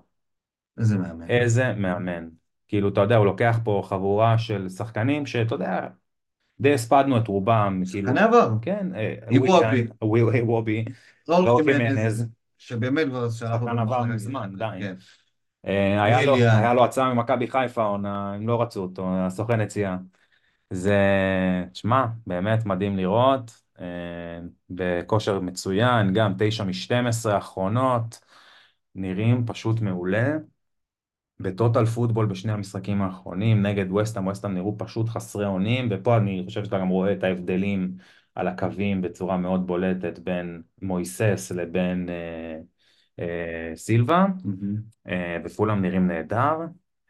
איזה מאמן. איזה מאמן. כאילו, אתה יודע, הוא לוקח פה חבורה של שחקנים שאתה יודע, די הספדנו את רובם. כאילו, שחקני עבר. כן, איוובי. איוובי, ראול חימנז. שבאמת כבר שלח אותו שחקן עבר. מזמן, די. כן. אה, היה לו, הצעה ממכבי חיפה, הם לא רצו אותו, הסוכן הציע. זה, שמע, באמת מדהים לראות, אה, בכושר מצוין, גם תשע משתים עשרה האחרונות, נראים פשוט מעולה. בטוטל פוטבול בשני המשחקים האחרונים, נגד וסטהאם, וסטהאם נראו פשוט חסרי אונים, ופה אני חושב שאתה גם רואה את ההבדלים על הקווים בצורה מאוד בולטת בין מויסס לבין אה, אה, סילבה, מהמם. אה, וכולם נראים נהדר.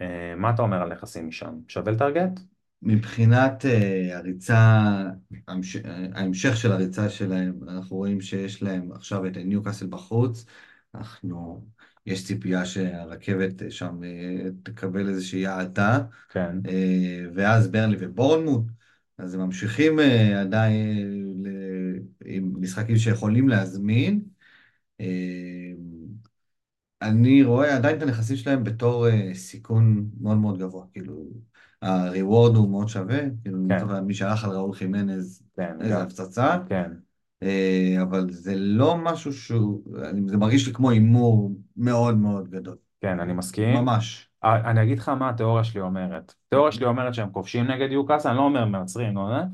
אה, מה אתה אומר על נכסים משם? שווה לטרגט? מבחינת אה, הריצה, המש- אה, ההמשך של הריצה שלהם, אנחנו רואים שיש להם עכשיו את ניוקאסל בחוץ, אנחנו, יש ציפייה שהרכבת שם אה, תקבל איזושהי האטה, כן, אה, ואז ברנלי ובורנמוט, אז הם ממשיכים אה, עדיין עם משחקים שיכולים להזמין. אני רואה עדיין את הנכסים שלהם בתור סיכון מאוד מאוד גבוה, כאילו, הריוורד הוא מאוד שווה, כאילו, כן. מי שהלך על ראול חימנז, כן, איזה גם, הפצצה, כן, אבל זה לא משהו שהוא, זה מרגיש לי כמו הימור מאוד מאוד גדול, כן, אני מסכים. ממש. אה, אני אגיד לך מה התיאוריה שלי אומרת. התיאוריה שלי אומרת שהם כובשים נגד יוקאסל, אני לא אומר מנצרים, לא יודע.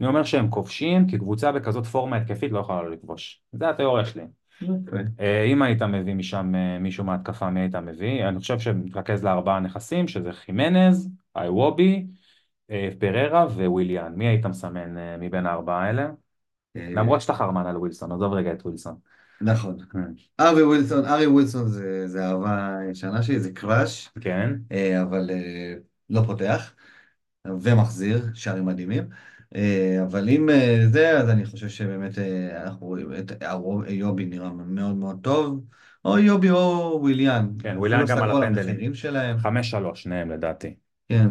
אני אומר שהם כובשים כי קבוצה בכזאת פורמה התקפית לא יכולה לא לכבוש. זה התיאוריה שלי. אוקיי. אה, אם היית מביא משם אה, מישהו מההתקפה, מי היית מביא? אני חושב שמתרכז לארבעה נכסים, שזה חימנז, איוובי, אה, פררה וויליאן. מי היית מסמן מבין הארבעה האלה? למרות שאתה חרמן על ווילסון, עזוב רגע את ווילסון. נכון. אה, ארי ווילסון, ארי ווילסון זה, זה אהבה ישנה שלי, זה קראש, כן, אה, אבל אה, לא פותח, ומחזיר, שערים מדהימים. אה, אבל אם זה, אז אני חושב שבאמת אנחנו רואים את הרוב- איובי נראה מאוד מאוד טוב, או איובי או וויליאן. כן, וויליאן אפילו גם על הפנדלים. חמש שלוש, שניהם לדעתי. כן,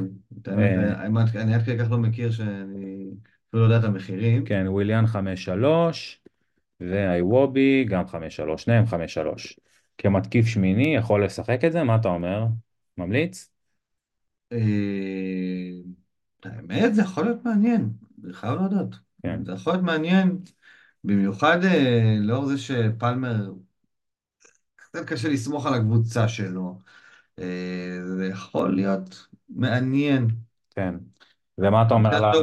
אני עד כדי כך לא מכיר שאני אפילו לא יודע את המחירים. כן, וויליאן חמש שלוש, ואיוובי גם חמש שלוש, שניהם חמש שלוש. כמתקיף שמיני יכול לשחק את זה? מה אתה אומר? ממליץ? אה, האמת, זה יכול להיות מעניין, אני חייב להודות. כן. זה יכול להיות מעניין, במיוחד אה, לאור זה שפלמר, קצת קשה לסמוך על הקבוצה שלו. אה, זה יכול להיות מעניין. כן. ומה אתה אומר על.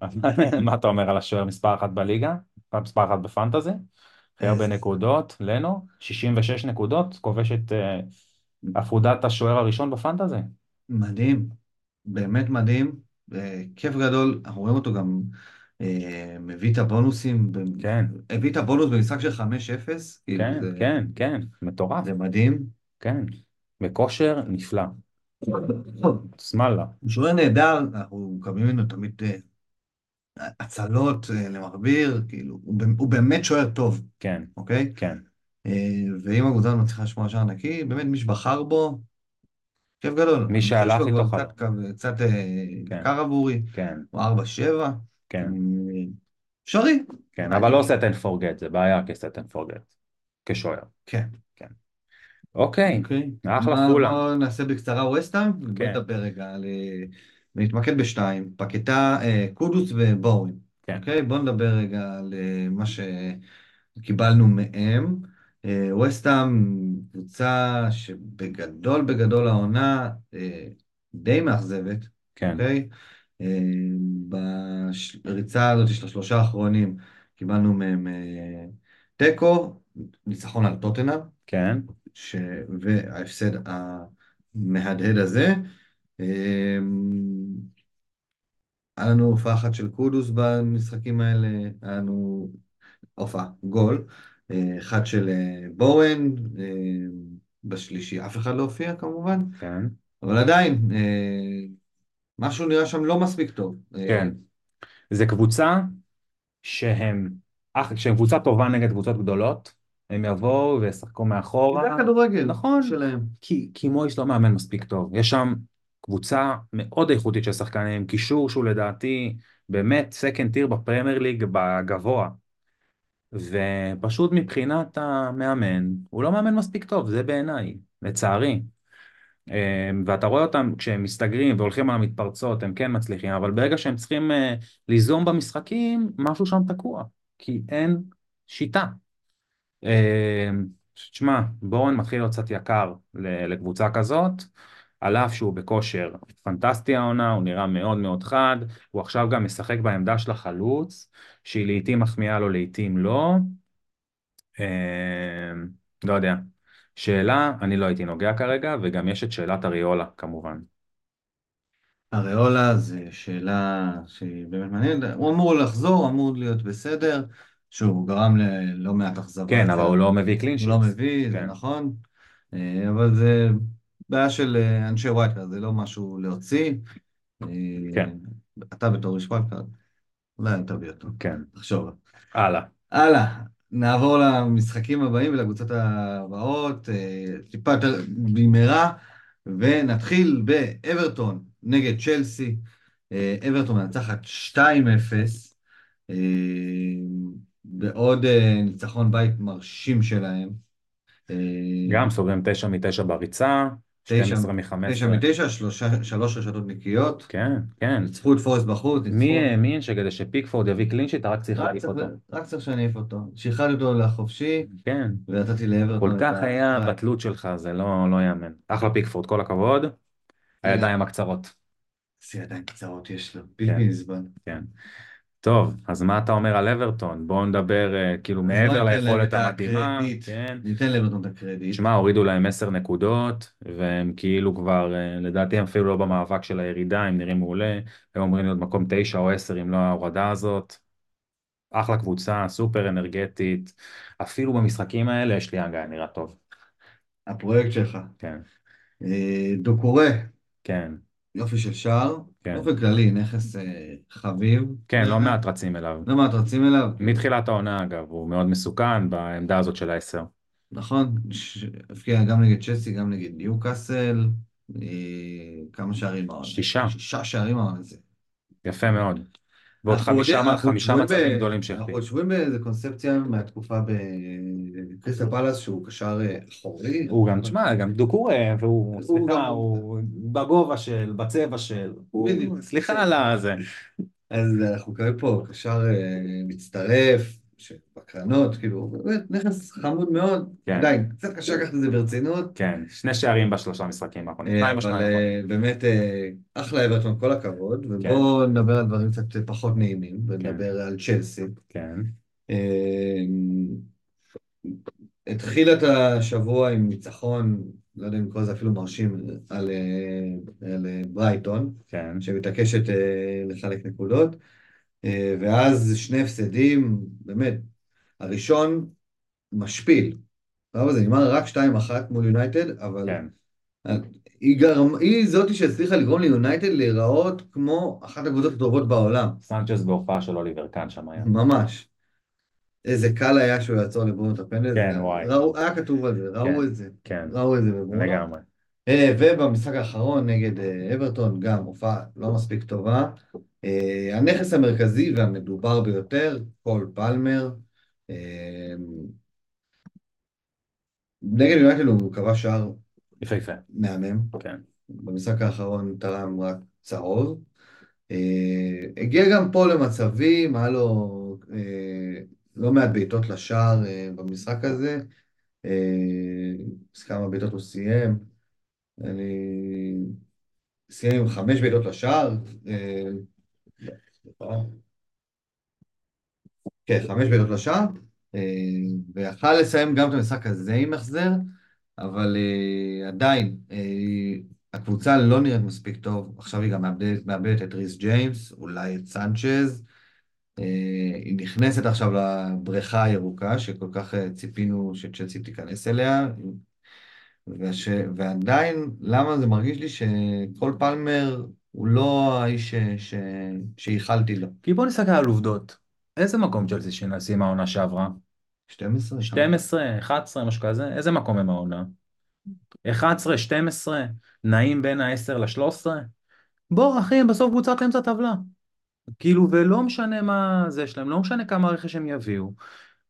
[laughs] מה אתה אומר על השוער מספר אחת בליגה? מספר אחת בפנטזי? הכי הרבה נקודות, לנו, 66 נקודות, כובש את אה, עפודת השוער הראשון בפנטזי. מדהים, באמת מדהים, אה, כיף גדול, אנחנו רואים אותו גם אה, מביא את הבונוסים, כן. הביא את הבונוס במשחק של 5-0, כאילו כן, כן, כן, מטורף, זה מדהים. כן. בכושר נפלא. [coughs] שמאללה. שוער נהדר, אנחנו מקבלים ממנו תמיד אה, הצלות אה, למכביר, כאילו, הוא, הוא באמת שוער טוב, כן, אוקיי? כן, אה, ואם הקבוצה מצליחה לשמוע שער נקי, באמת מי שבחר בו, כיף גדול. מי שהלך איתו חל- קצת, קצת אה, כן. קר עבורי, כן, הוא 4-7, כן, אפשרי. כן, אבל לא set and forget, זה בעיה כ-set and forget, כשוער. כן. אוקיי, אוקיי. אחלה. בואו נעשה בקצרה ווסטהאם, כן. נדבר רגע על... ונתמקד בשתיים, פקטה, אה, קודוס ובורן. כן. אוקיי? בואו נדבר רגע על אה, מה שקיבלנו מהם. אה, ווסטהאם, קבוצה שבגדול בגדול העונה די מאכזבת, כן, אוקיי? בריצה הזאת של השלושה האחרונים קיבלנו מהם תיקו, ניצחון על טוטנהאם. כן, ש... וההפסד המהדהד הזה, היה לנו הופעה אחת של קודוס במשחקים האלה, היה לנו הופעה, גול, אה, אחד של אה, בורן, אה, בשלישי אף אחד לא הופיע כמובן, כן. אבל עדיין, משהו נראה שם לא מספיק טוב. כן. זה קבוצה שהם, שהם קבוצה טובה נגד קבוצות גדולות, הם יבואו וישחקו מאחורה. זה הכדורגל נכון, שלהם. כי, כי מויס לא מאמן מספיק טוב. יש שם קבוצה מאוד איכותית של שחקנים, קישור שהוא לדעתי באמת סקנד טיר בפרמייר ליג בגבוה. ופשוט מבחינת המאמן, הוא לא מאמן מספיק טוב, זה בעיניי, לצערי. אמ, ואתה רואה אותם כשהם מסתגרים והולכים על המתפרצות, הם כן מצליחים, אבל ברגע שהם צריכים אה, ליזום במשחקים, משהו שם תקוע, כי אין שיטה. אמ, תשמע, בורן מתחיל להיות קצת יקר לקבוצה כזאת, על אף שהוא בכושר פנטסטי העונה, הוא נראה מאוד מאוד חד, הוא עכשיו גם משחק בעמדה של החלוץ, שהיא לעיתים מחמיאה לו, לעיתים לא. אה, לא יודע. שאלה, אני לא הייתי נוגע כרגע, וגם יש את שאלת אריולה כמובן. אריולה זה שאלה שהיא באמת מעניינת, הוא אמור לחזור, אמור להיות בסדר, שהוא גרם ללא מעט אכזבה. כן, אבל הוא לא מביא קלינשיט. הוא לא מביא, זה כן. נכון, אה, אבל זה בעיה של אה, אנשי wildcard, זה לא משהו להוציא. כן. אתה בתור איש wildcard, אולי תביא אותו. כן. תחשוב. הלאה. הלאה. נעבור למשחקים הבאים ולקבוצות הבאות, אה, טיפה יותר במהרה, ונתחיל באברטון נגד צ'לסי. אה, אברטון מנצחת 2-0, בעוד ניצחון בית מרשים שלהם. גם סוגרים 9 מ-9 בריצה, 12 מ-15. 9 מ-9, שלוש רשתות נקיות. כן, כן. ניצחו את פורסט בחוץ. מי מי שכדי שפיקפורד יביא clean sheet, אתה רק צריך להעיף אותו. רק צריך שאני אעיף אותו. שחררתי אותו לחופשי, כן. ונתתי לאברטון. כל כך היה בתלות שלך, זה לא לא יאמן. אחלה פיקפורד, כל הכבוד. הידיים הקצרות. איזה ידיים קצרות יש לו, בלתי נסבל. כן. טוב, אז מה אתה אומר על אברטון? בואו נדבר uh, כאילו מעבר ליכולת המדהימה. כן. ניתן לאברטון את הקרדיט. שמע, הורידו להם עשר נקודות, והם כאילו כבר, uh, לדעתי הם אפילו לא במאבק של הירידה, הם נראים מעולה, הם אומרים להיות מקום תשע או עשר אם לא ההורדה הזאת. אחלה קבוצה, סופר אנרגטית, אפילו במשחקים האלה יש לי הגעה, נראה טוב. הפרויקט שלך. כן. אה, דוקורי. כן. יופי של שער, כן. באופן כללי, נכס אה, חביב. כן, לא מעט רצים אליו. לא מעט רצים אליו. מתחילת העונה אגב, הוא מאוד מסוכן בעמדה הזאת של העשר. נכון, הפקיע גם נגד צ'סי, גם נגד ניו קאסל, אה, כמה שערים. שישה. שישה שערים. יפה מאוד. ועוד חמישה, מצבים גדולים שהחליט. אנחנו יושבים באיזה קונספציה מהתקופה בקריסטל פלאס שהוא קשר אה, אחורי. הוא גם, תשמע, גם דוקורה, והוא, סליחה, הוא בגובה של, בצבע של, סליחה על הזה. אז אנחנו מקבלים פה קשר אה, מצטרף, בקרנות, כאילו, באמת נכס חמוד מאוד, כן. די, קצת קשה לקחת את זה ברצינות. כן, שני שערים בשלושה משחקים האחרונים, אה, אבל אה, באמת אה, אחלה אברטון, כל הכבוד, כן. ובואו נדבר על דברים קצת פחות נעימים, ונדבר על צ'לסי. כן. התחילה את השבוע עם ניצחון, לא יודע אם לקרוא לזה אפילו מרשים, על, על ברייטון, כן. שמתעקשת לחלק נקודות. אה, ואז שני הפסדים, באמת, הראשון משפיל. זה נגמר רק 2-1 מול יונייטד, אבל כן. היא, גרם, היא זאתי שהצליחה לגרום ליונייטד להיראות כמו אחת הקבוצות הטובות בעולם. סנצ'ס בהופעה של אוליבר קאן שם היה. ממש. איזה קל היה שהוא יעצור לברונו את הפנדל. כן, וואי. ראו, היה כתוב על זה, ראו כן, את זה. כן. ראו את זה בברונו. לגמרי. אה, ובמשחק האחרון נגד אה, אברטון, גם הופעה לא מספיק טובה. אה, הנכס המרכזי והמדובר ביותר, קול פלמר. נגד יונייטד הוא קבע שער יפהפה. מהמם. כן. במשחק האחרון תרם רק צהוב. הגיע גם פה למצבים, היה לו לא מעט בעיטות לשער במשחק הזה. כמה בעיטות הוא סיים. אני סיים עם חמש בעיטות לשער. אה, כן, חמש בעיטות לשער. אה, ויכל לסיים גם את המשחק הזה עם החזר, אבל אה, עדיין, הקבוצה לא נראית מספיק טוב, עכשיו היא גם מאבדת, מאבדת את ריס ג'יימס, אולי את סנצ'ז. היא נכנסת עכשיו לבריכה הירוקה, שכל כך ציפינו שצ'לסי תיכנס אליה, וש... ועדיין, למה זה מרגיש לי שכל פלמר הוא לא האיש ש... ש... שייחלתי לו. כי בוא נסתכל על עובדות. איזה מקום צ'לסי שנשים העונה שעברה? 12? 12, 11, משהו כזה? איזה מקום הם העונה? 11, 12, נעים בין ה-10 ל-13? בוא אחי, הם בסוף קבוצת אמצע טבלה. כאילו, ולא משנה מה זה שלהם, לא משנה כמה רכש הם יביאו.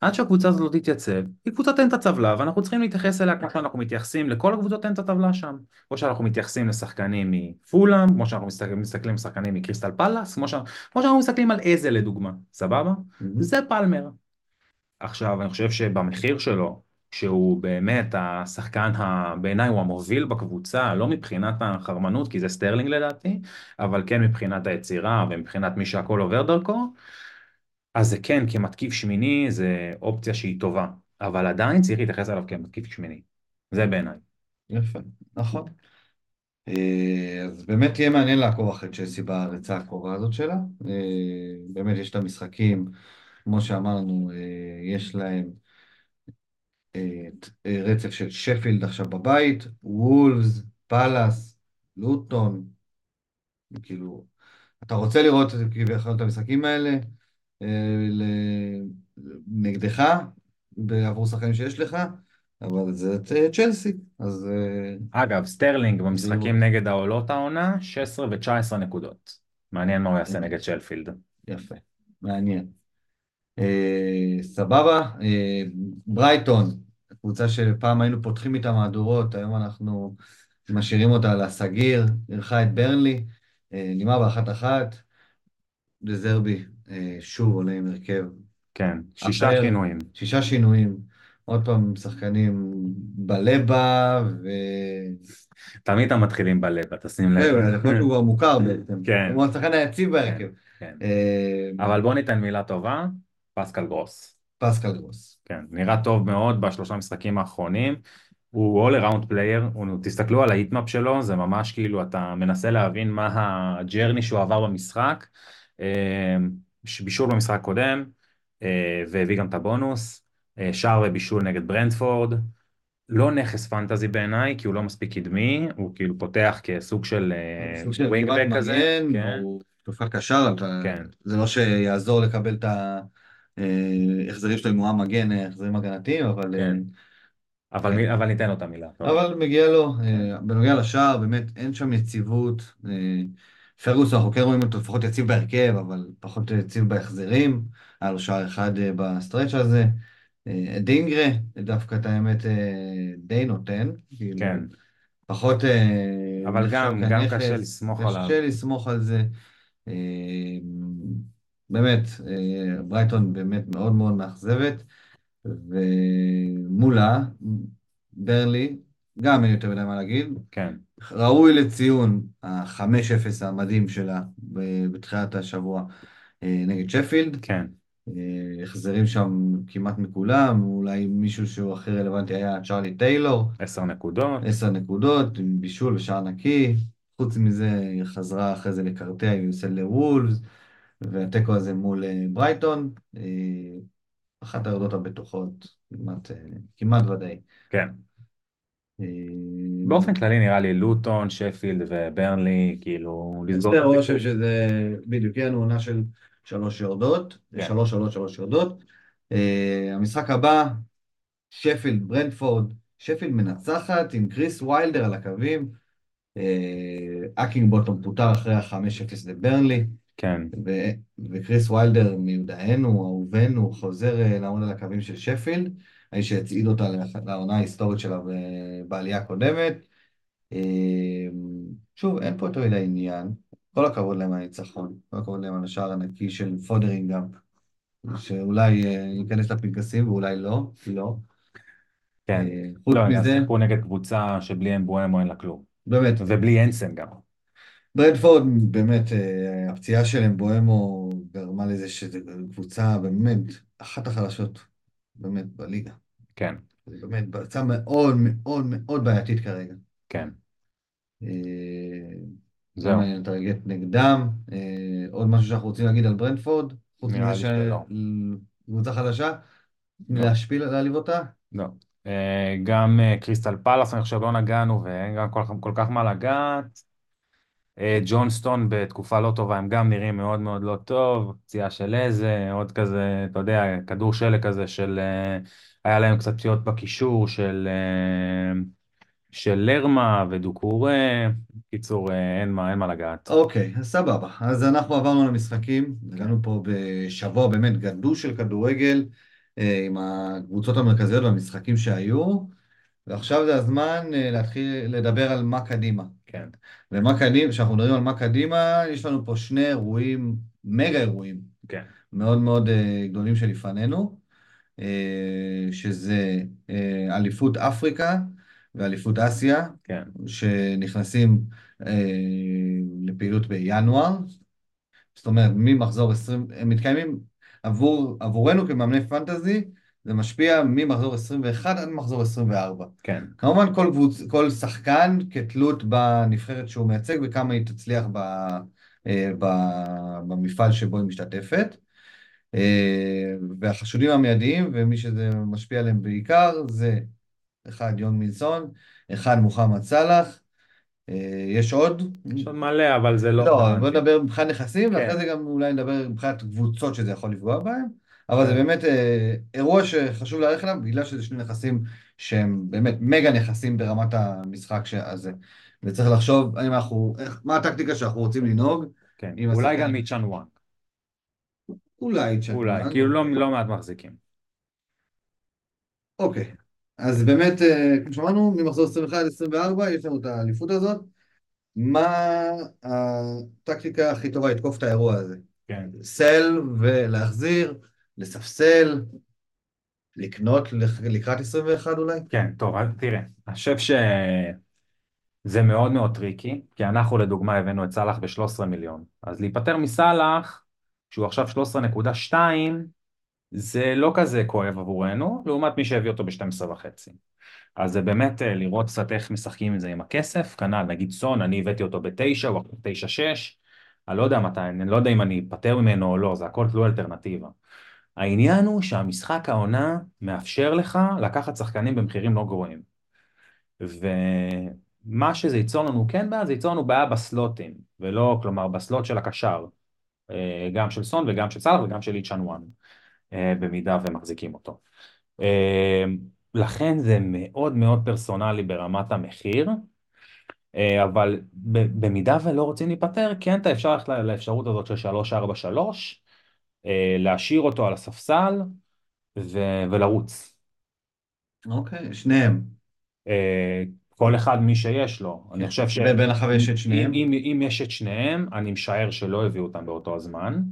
עד שהקבוצה הזאת לא תתייצב, היא קבוצת אמצע טבלה, ואנחנו צריכים להתייחס אליה כמו שאנחנו מתייחסים לכל הקבוצות אמצע טבלה שם. כמו שאנחנו מתייחסים לשחקנים מפולאם, כמו שאנחנו מסתכלים, מסתכלים על שחקנים מקריסטל פלאס, כמו, ש... כמו שאנחנו מסתכלים על אזה לדוגמה, סבבה? Mm-hmm. זה פלמר. עכשיו, אני חושב שבמחיר שלו, שהוא באמת השחקן, ה... בעיניי הוא המוביל בקבוצה, לא מבחינת החרמנות, כי זה סטרלינג לדעתי, אבל כן מבחינת היצירה ומבחינת מי שהכל עובר דרכו, אז זה כן, כמתקיף שמיני זה אופציה שהיא טובה, אבל עדיין צריך להתייחס אליו כמתקיף שמיני. זה בעיניי. יפה, נכון. אה, אז באמת יהיה מעניין לעקוב אחרי צ'לסי בריצה הקרובה הזאת שלה. אה, באמת יש את המשחקים, כמו שאמרנו, אה, יש להם רצף של שפילד עכשיו בבית, וולפס, פאלאס, לוטון, כאילו, אתה רוצה לראות כביכול את המשחקים האלה, נגדך, עבור שחקנים שיש לך, אבל זה צ'לסי, אז... אגב, סטרלינג במשחקים נגד העולות העונה, 16 ו-19 נקודות. מעניין מה הוא יעשה נגד שפילד. יפה, מעניין. אה, סבבה, אה, ברייטון, קבוצה שפעם היינו פותחים איתה מהדורות, היום אנחנו משאירים אותה לסגיר, אירחה את ברנלי, אה, נגמר באחת אחת, דזרבי אה, שוב עולה עם הרכב. כן, שישה אחר, שינויים. שישה שינויים. עוד פעם, שחקנים בלבה ו... תמיד אתה מתחיל עם בלבה, תשים לב. זהו, להיות שהוא כבר מוכר בעצם. [laughs] כן. הוא השחקן היציב בהרכב. כן. אה, אבל בוא ניתן מילה טובה, פסקל גרוס. פסקל גרוס. כן, נראה טוב מאוד בשלושה משחקים האחרונים. הוא all around player, הוא, תסתכלו על ה heatmap שלו, זה ממש כאילו אתה מנסה להבין מה ה journey שהוא עבר במשחק. אה, בישול במשחק הקודם, אה, והביא גם את הבונוס, אה, שער ובישול נגד ברנטפורד, לא נכס fantasy בעיניי, כי הוא לא מספיק קדמי, הוא כאילו פותח כסוג של wingback כזה. כן. הוא תופעת קשר, כן. זה לא שיעזור לקבל את ההחזרים שלו אם הוא המגן, החזרים הגנתיים, אבל... כן. אבל, כן. אבל ניתן לו את המילה. אבל מגיע לו. בנוגע לשער, באמת אין שם יציבות. פרגוס, אנחנו כן רואים אותו לפחות יציב בהרכב, אבל פחות יציב בהחזרים. היה לו שער אחד אה, ב stretch הזה. אה, אדינגרה, דווקא את האמת אה, די נותן. כאילו, כן. פחות... אבל גם, גם קשה לסמוך עליו. קשה לסמוך על זה. באמת, ברייטון באמת מאוד מאוד מאכזבת. ומולה, ברלי, גם אין יותר מדי מה להגיד. כן. ראוי לציון ה-5-0 המדהים שלה בתחילת השבוע אה, נגד שפילד. כן. אה, החזרים שם כמעט מכולם, אולי מישהו שהוא הכי רלוונטי היה צ'ארלי טיילור. עשר נקודות. עשר נקודות, עם בישול ושער נקי. חוץ מזה, היא חזרה אחרי זה לקרטע עם יוסל לוולפס, והתיקו הזה מול אה, ברייטון. אחת היורדות הבטוחות, כמעט, כמעט ודאי. כן. באופן כללי נראה לי לוטון, שפילד וברנלי, כאילו, לסגור את זה. חושב שזה בדיוק, יהיה לנו עונה של שלוש יורדות, כן. שלוש שלוש שלוש יורדות. Uh, המשחק הבא, שפילד, ברנדפורד, שפילד מנצחת עם כריס ויילדר על הקווים. הקינג אה, בוטום פוטר אחרי ה-5-0 לברנלי. כן. וכריס ויילדר מיודענו, אהובנו, חוזר אה, לעמוד על הקווים של שפילד. האיש שהצעיד אותה לעונה ההיסטורית שלה בעלייה הקודמת. אמ, שוב, אין פה יותר מדי עניין. כל הכבוד להם על הניצחון, כל הכבוד להם על השער הנקי של פודרינגהאם, שאולי אה, ייכנס לפנקסים ואולי לא, לא. כן, אה, חוץ לא, מזה... שיחקו נגד קבוצה שבלי אמבואמו אין לה כלום. באמת. ובלי אנסן גם. ברדפורד, באמת, אה, הפציעה של אמבואמו גרמה לזה שזו קבוצה באמת אחת החלשות באמת, בליגה. כן. זה באמת בעצה מאוד מאוד מאוד בעייתית כרגע. כן. אה, זה זהו, מעניין, טרגט נגדם. אה, עוד משהו שאנחנו רוצים להגיד על ברנדפורד, חוץ מזה. שקבוצה חדשה, לא, להשפיל, להעליב אותה? לא. אה, גם קריסטל פלאס, אני חושב, לא נגענו, ואין גם כל כך מה לגעת. אה, ג'ונסטון בתקופה לא טובה, הם גם נראים מאוד מאוד לא טוב, פציעה של איזה, עוד כזה, אתה יודע, כדור שלג כזה של... אה, היה להם קצת פציעות בקישור של, אה, של לרמה ודוקורה. קיצור, אין מה, אין מה לגעת. אוקיי, אז סבבה. אז אנחנו עברנו למשחקים, הגענו פה בשבוע באמת גדוש של כדורגל, עם הקבוצות המרכזיות והמשחקים שהיו, ועכשיו זה הזמן אה, להתחיל לדבר על מה קדימה. כן, ומה קדימה, כשאנחנו מדברים על מה קדימה, יש לנו פה שני אירועים, מגה אירועים, כן, מאוד מאוד אה, גדולים שלפנינו, אה, שזה אליפות אפריקה ואליפות אסיה, כן, שנכנסים לפעילות בינואר, זאת אומרת, ממחזור 20, הם מתקיימים עבור, עבורנו כמאמני פנטזי, זה משפיע ממחזור 21 עד מחזור 24. כן, כמובן כל, קבוצ... כל שחקן כתלות בנבחרת שהוא מייצג וכמה היא תצליח ב... אה, ב... במפעל שבו היא משתתפת. אה, והחשודים המיידיים, ומי שזה משפיע עליהם בעיקר, זה אחד יון מילסון, אחד מוחמד סאלח, אה, יש עוד? יש עוד מלא, אבל זה לא לא, בוא. נדבר מבחינת נכסים, כן, ואחרי זה גם אולי נדבר מבחינת קבוצות שזה יכול לפגוע בהם, אבל זה בסדר. באמת אה, אירוע שחשוב להערך אליו, בגלל שזה שני נכסים שהם באמת מגה נכסים ברמת המשחק הזה. וצריך לחשוב האם אנחנו, איך, מה הטקטיקה שאנחנו רוצים לנהוג כן, אולי גם. מיצ'אן וואן, אולי אולי, צ'קמן, כאילו לא. לא מעט מחזיקים. אוקיי. אז באמת, אה, כמו שאמרנו, ממחזור 21 עד 24 יש לנו את האליפות הזאת. מה הטקטיקה הכי טובה לתקוף את האירוע הזה? כן, סל ולהחזיר, לספסל, לקנות לק- לקראת 21 אולי? כן, טוב, תראה, אני חושב שזה מאוד מאוד tricky, כי אנחנו לדוגמה הבאנו את סאלח ב-13 מיליון, אז להיפטר מסאלח, שהוא עכשיו 13.2, זה לא כזה כואב עבורנו, לעומת מי שהביא אותו ב-12 וחצי. אז זה באמת אה, לראות קצת איך משחקים עם זה עם הכסף, כנ"ל נגיד סון, אני הבאתי אותו בתשע או תשע שש, אני לא יודע מתי, אני לא יודע אם אני אפטר ממנו או לא, זה הכל תלוי אלטרנטיבה. העניין הוא שהמשחק העונה מאפשר לך לקחת שחקנים במחירים לא גרועים. ומה שזה ייצור לנו כן בעיה, זה ייצור לנו בעיה בסלוטים, ולא, כלומר, בסלוט של הקשר, אה, גם של סון וגם של סאלח וגם של איצ'אן וואן, אה, במידה ומחזיקים אותו. אה, לכן זה מאוד מאוד פרסונלי ברמת המחיר, אבל במידה ולא רוצים להיפטר, כן אתה אפשר ללכת לאפשרות הזאת של 343, אה, להשאיר אותו על הספסל ו- ולרוץ. אוקיי, שניהם. אה, כל אחד מי שיש לו, אני כן. חושב ש... ב- בהנחה ויש את אם, שניהם. אם, אם יש את שניהם, אני משער שלא הביאו אותם באותו הזמן.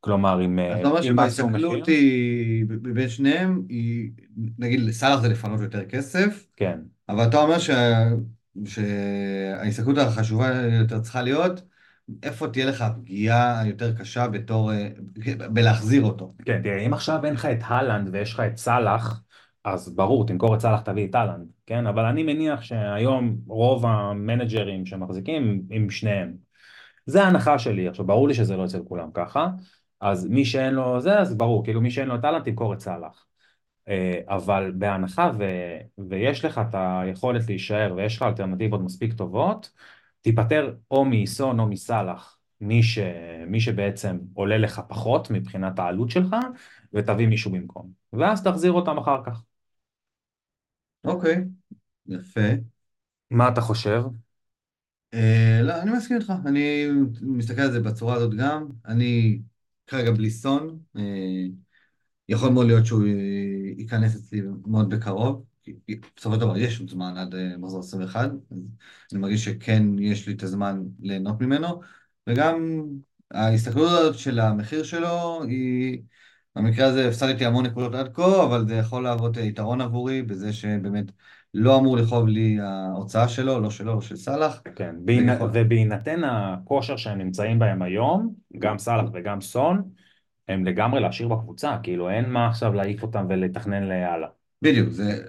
כלומר, אם, אה, אתה אומר אם שבהסתכלות היא, בין שניהם, היא, נגיד לסאלח זה לפנות יותר כסף, כן, אבל אתה אומר שה, שההסתכלות החשובה יותר צריכה להיות, איפה תהיה לך הפגיעה היותר קשה בתור, אה, בלהחזיר אותו. כן, תראה, אם עכשיו אין לך את הלנד ויש לך את סאלח, אז ברור, תמכור את סאלח, תביא את הלנד, כן? אבל אני מניח שהיום רוב המנג'רים שמחזיקים עם שניהם. זה ההנחה שלי, עכשיו ברור לי שזה לא אצל כולם ככה, אז מי שאין לו זה, אז ברור, כאילו מי שאין לו את הלנד, תמכור את סאלח. אה, אבל בהנחה ו... ויש לך את היכולת להישאר ויש לך אלטרנטיבות מספיק טובות, תיפטר או מסון או מסאלח, מי, ש... מי שבעצם עולה לך פחות מבחינת העלות שלך, ותביא מישהו במקום. ואז תחזיר אותם אחר כך. אוקיי, יפה. מה אתה חושב? אה, לא, אני מסכים איתך, אני מסתכל על זה בצורה הזאת גם. אני כרגע בלי סון, אה, יכול מאוד להיות שהוא ייכנס אצלי מאוד בקרוב, בסופו של דבר יש עוד זמן עד אה, מחזור 21, אז אני מרגיש שכן יש לי את הזמן ליהנות ממנו, וגם ההסתכלות הזאת של המחיר שלו היא, במקרה הזה הפסדתי המון נקודות עד כה, אבל זה יכול להוות יתרון עבורי בזה שבאמת לא אמור לכאוב לי ההוצאה שלו, לא שלו, לא של סאלח. כן, בהינ... יכול- ובהינתן הכושר שהם נמצאים בהם היום, גם סאלח וגם סון, הם לגמרי להשאיר בקבוצה, כאילו אין מה עכשיו להעיף אותם ולתכנן להלאה. בדיוק, זה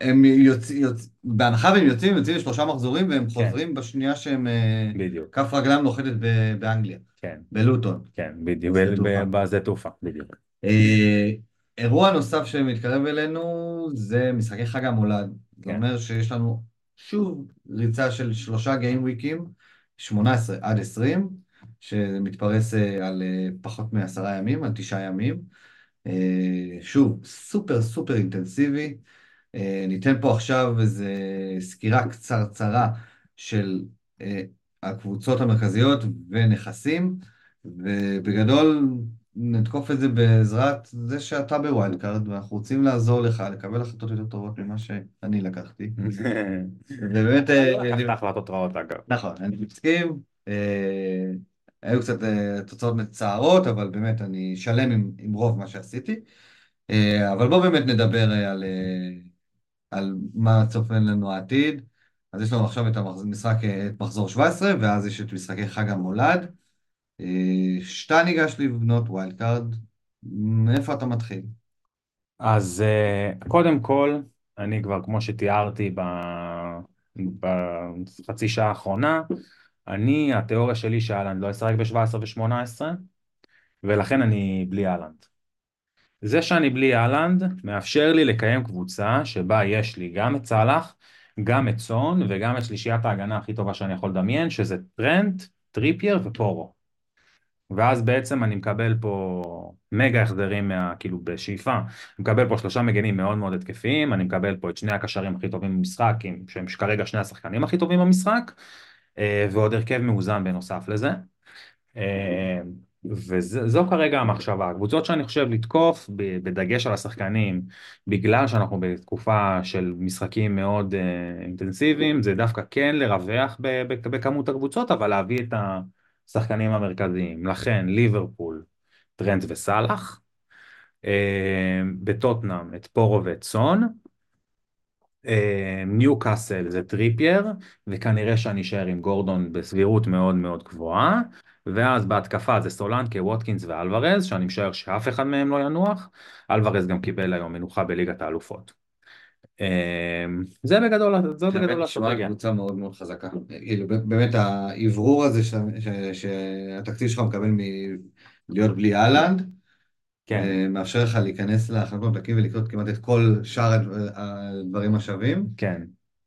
הם יוצאים, יוצ... בהנחה והם יוצאים, הם יוצאים לשלושה מחזורים והם כן. חוזרים בשנייה שהם... אה, בדיוק. כף רגלם נוחתת ב- באנגליה, כן, בלוטון. כן, בדיוק, בשדה תעופה. בדיוק. אה, אירוע נוסף שמתקרב אלינו זה משחקי חג המולד. זה כן. אומר שיש לנו שוב ריצה של שלושה גיים וויקים, 18 עד 20, שמתפרס אה, על אה, פחות מעשרה ימים, על תשעה ימים. שוב, סופר סופר אינטנסיבי. אה, ניתן פה עכשיו איזו סקירה קצרצרה של אה, הקבוצות המרכזיות ונכסים, ובגדול נתקוף את זה בעזרת זה שאתה ב wild card, ואנחנו רוצים לעזור לך לקבל החלטות יותר טובות ממה שאני לקחתי. [laughs] ובאמת... אה, לקחת החלטות רעות אגב. נכון, אני מסכים. היו קצת תוצאות מצערות, אבל באמת אני שלם עם, עם רוב מה שעשיתי. אבל בואו באמת נדבר על, על מה צופן לנו העתיד. אז יש לנו עכשיו את המשחק, את מחזור 17, ואז יש את משחקי חג המולד. שאתה ניגש לבנות wild card, מאיפה אתה מתחיל? אז אה, קודם כל, אני כבר, כמו שתיארתי ב- בחצי שעה האחרונה, אני, התיאוריה שלי שהאלנד לא ישחק ב-17 ו-18, ולכן אני בלי האלנד. זה שאני בלי האלנד מאפשר לי לקיים קבוצה שבה יש לי גם את סאלח, גם את סון וגם את שלישיית ההגנה הכי טובה שאני יכול לדמיין, שזה טרנט, טריפייר ופורו. ואז בעצם אני מקבל פה מגה החזרים מה, כאילו בשאיפה, אני מקבל פה שלושה מגנים מאוד מאוד התקפיים, אני מקבל פה את שני הקשרים הכי טובים במשחק, שהם כרגע שני השחקנים הכי טובים במשחק, אה, ועוד הרכב מאוזן בנוסף לזה. וזו כרגע המחשבה. הקבוצות שאני חושב לתקוף, בדגש על השחקנים, בגלל שאנחנו בתקופה של משחקים מאוד אה, אינטנסיביים, זה דווקא כן לרווח בכמות הקבוצות, אבל להביא את השחקנים המרכזיים. לכן ליברפול, טרנט וסאלח, אה, בטוטנאם את פורו ואת סון, אה, ניו קאסל זה טריפייר, וכנראה שאני אשאר עם גורדון בסבירות מאוד מאוד גבוהה, ואז בהתקפה זה סולנקה, ווטקינס ואלוורז, שאני משער שאף אחד מהם לא ינוח, אלוורז גם קיבל היום מנוחה בליגת האלופות. אה, זה בגדול, זו בגדול נשמע האסטרטגיה. קבוצה מאוד מאוד חזקה. כאילו, באמת האוורור הזה שהתקציב שלך מקבל מלהיות בלי אהלנד, כן, אה, מאפשר לך להיכנס להחלטות דקים ולקלוט כמעט את כל שאר הדב- הדברים השווים. כן.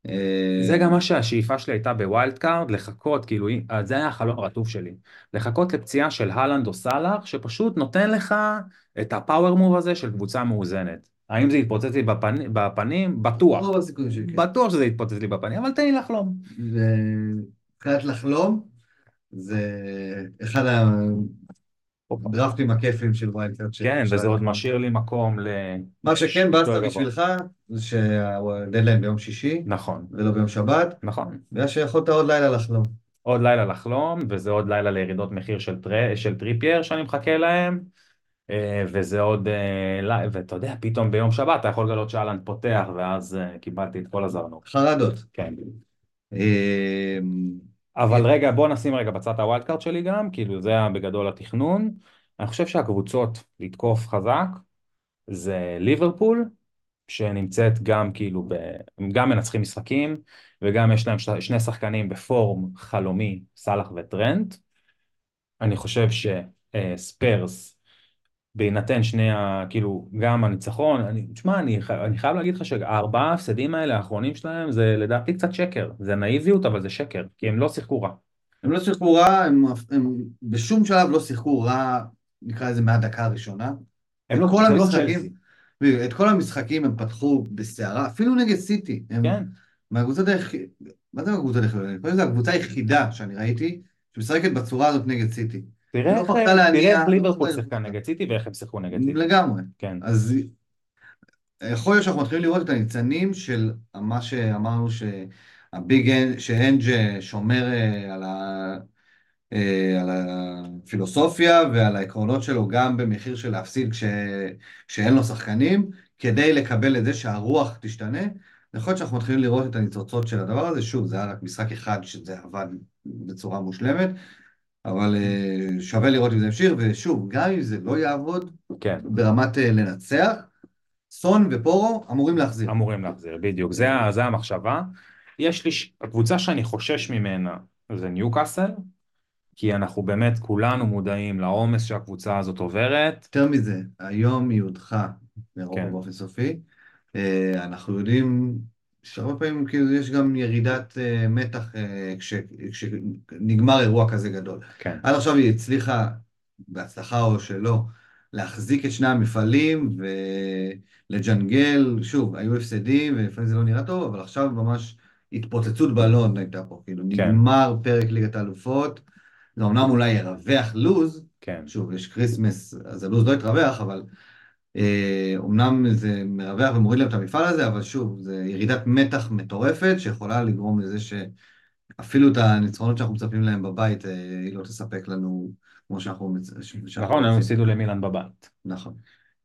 אה, זה גם מה שהשאיפה שלי הייתה ב wild card, לחכות, כאילו, אה, זה היה החלום הרטוב שלי. לחכות לפציעה של הלנד או סאלח, שפשוט נותן לך את ה power move הזה של קבוצה מאוזנת. האם זה יתפוצץ לי בפנים? בפנים? בטוח. רוב הסיכויים שכן. בטוח שזה יתפוצץ לי בפנים, אבל תן לי לחלום. מבחינת לחלום, זה אחד הדרפטים הכיפים של wild card. ש- כן, של וזה עוד. משאיר לי מקום ל... מה שכן, באסה. בשבילך, זה שהדדליין ביום שישי, נכון, ולא ביום שבת, נכון. בגלל שיכולת עוד לילה לחלום. עוד לילה לחלום, וזה עוד לילה לירידות מחיר של, טר... של טריפייר שאני מחכה להם, אה, וזה עוד, אה, ואתה יודע, פתאום ביום שבת אתה יכול לגלות שאהלנד פותח, ואז אה, קיבלתי את כל הזרנוק. חרדות. כן. אה, אבל רגע, בוא נשים רגע בצד ה wild card שלי גם, כאילו זה היה בגדול התכנון. אני חושב שהקבוצות לתקוף חזק זה ליברפול, שנמצאת גם כאילו, ב... הם גם מנצחים משחקים, וגם יש להם ש... שני שחקנים בפורם חלומי, סאלח וטרנט. אני חושב שספיירס, בהינתן שני ה... כאילו, גם הניצחון, אני, תשמע, אני, אני חייב להגיד לך שהארבעה ההפסדים האלה האחרונים שלהם זה לדעתי קצת שקר, זה נאיביות אבל זה שקר, כי הם לא שיחקו רע. הם לא שיחקו רע, הם, הם בשום שלב לא שיחקו רע, נקרא לזה מהדקה הראשונה. הם לא, כל לא המשחקים. בדיוק, את כל המשחקים הם פתחו בסערה, אפילו נגד סיטי. הם כן, מהקבוצות היחידות, מה זה מהקבוצות היחידות? אני חושב שזו הקבוצה היחידה שאני ראיתי שמשחקת בצורה הזאת נגד סיטי. תראה לא איך, תראה איך ליברפול שיחקה נגד סיטי ואיך הם שיחקו נגד סיטי. לגמרי. כן, אז יכול להיות שאנחנו מתחילים לראות את הניצנים של מה שאמרנו שהביג שאנג' שומר אה, על, ה, אה, על הפילוסופיה ועל העקרונות שלו גם במחיר של להפסיד כש, כשאין לו שחקנים, כדי לקבל את זה שהרוח תשתנה. יכול להיות שאנחנו מתחילים לראות את הניצוצות של הדבר הזה, שוב, זה היה רק משחק אחד שזה עבד בצורה מושלמת, אבל אה, שווה לראות אם זה ימשיך, ושוב, גם אם זה לא יעבוד כן, ברמת אה, לנצח, סון ופורו אמורים להחזיר. אמורים להחזיר, בדיוק, זה, זה המחשבה. יש לי, הקבוצה שאני חושש ממנה זה ניוקאסל, כי אנחנו באמת כולנו מודעים לעומס שהקבוצה הזאת עוברת. יותר מזה, היום היא הודחה מרוב כן. באופן סופי. אה, אנחנו יודעים שהרבה פעמים כאילו יש גם ירידת אה, מתח אה, כש- כשנגמר אירוע כזה גדול. כן, עד עכשיו היא הצליחה, בהצלחה או שלא, להחזיק את שני המפעלים ולג'נגל, שוב, היו הפסדים ולפעמים זה לא נראה טוב, אבל עכשיו ממש התפוצצות בלון הייתה פה, כאילו כן. נגמר פרק ליגת האלופות, זה אמנם אולי ירווח לוז, כן, שוב, יש כריסמס, אז הלו"ז לא יתרווח, אבל אה, אומנם זה מרווח ומוריד להם את המפעל הזה, אבל שוב, זה ירידת מתח מטורפת שיכולה לגרום לזה שאפילו את הניצחונות שאנחנו מצפים להם בבית, אה, היא לא תספק לנו כמו שאנחנו... מצ- ש- שאנחנו נכון, הם. הפסידו למילאן בבית. נכון.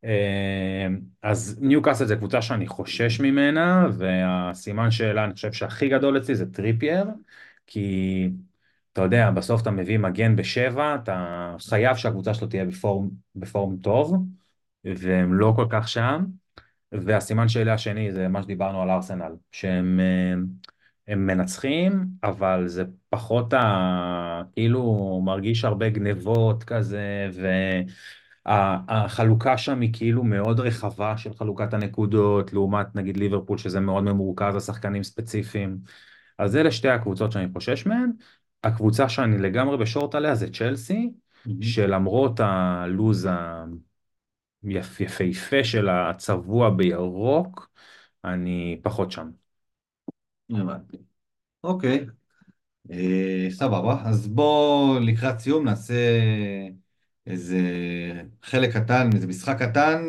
אה, אז ניוקאסל זה קבוצה שאני חושש ממנה, והסימן שאלה אני חושב שהכי גדול אצלי זה טריפייר, כי אתה יודע, בסוף אתה מביא מגן בשבע, אתה חייב שהקבוצה שלו תהיה ב form, ב form טוב, והם לא כל כך שם. והסימן שאלה השני זה מה שדיברנו על ארסנל, שהם אה, הם מנצחים, אבל זה פחות ה... כאילו מרגיש הרבה גנבות כזה, והחלוקה שם היא כאילו מאוד רחבה של חלוקת הנקודות, לעומת נגיד ליברפול שזה מאוד ממורכז לשחקנים ספציפיים. אז אלה שתי הקבוצות שאני חושש מהן. הקבוצה שאני לגמרי בשורט עליה זה צ'לסי, שלמרות הלוז היפהפה של הצבוע בירוק, אני פחות שם. הבנתי. אוקיי, אה, סבבה. אז בואו לקראת סיום נעשה איזה חלק קטן, איזה משחק קטן,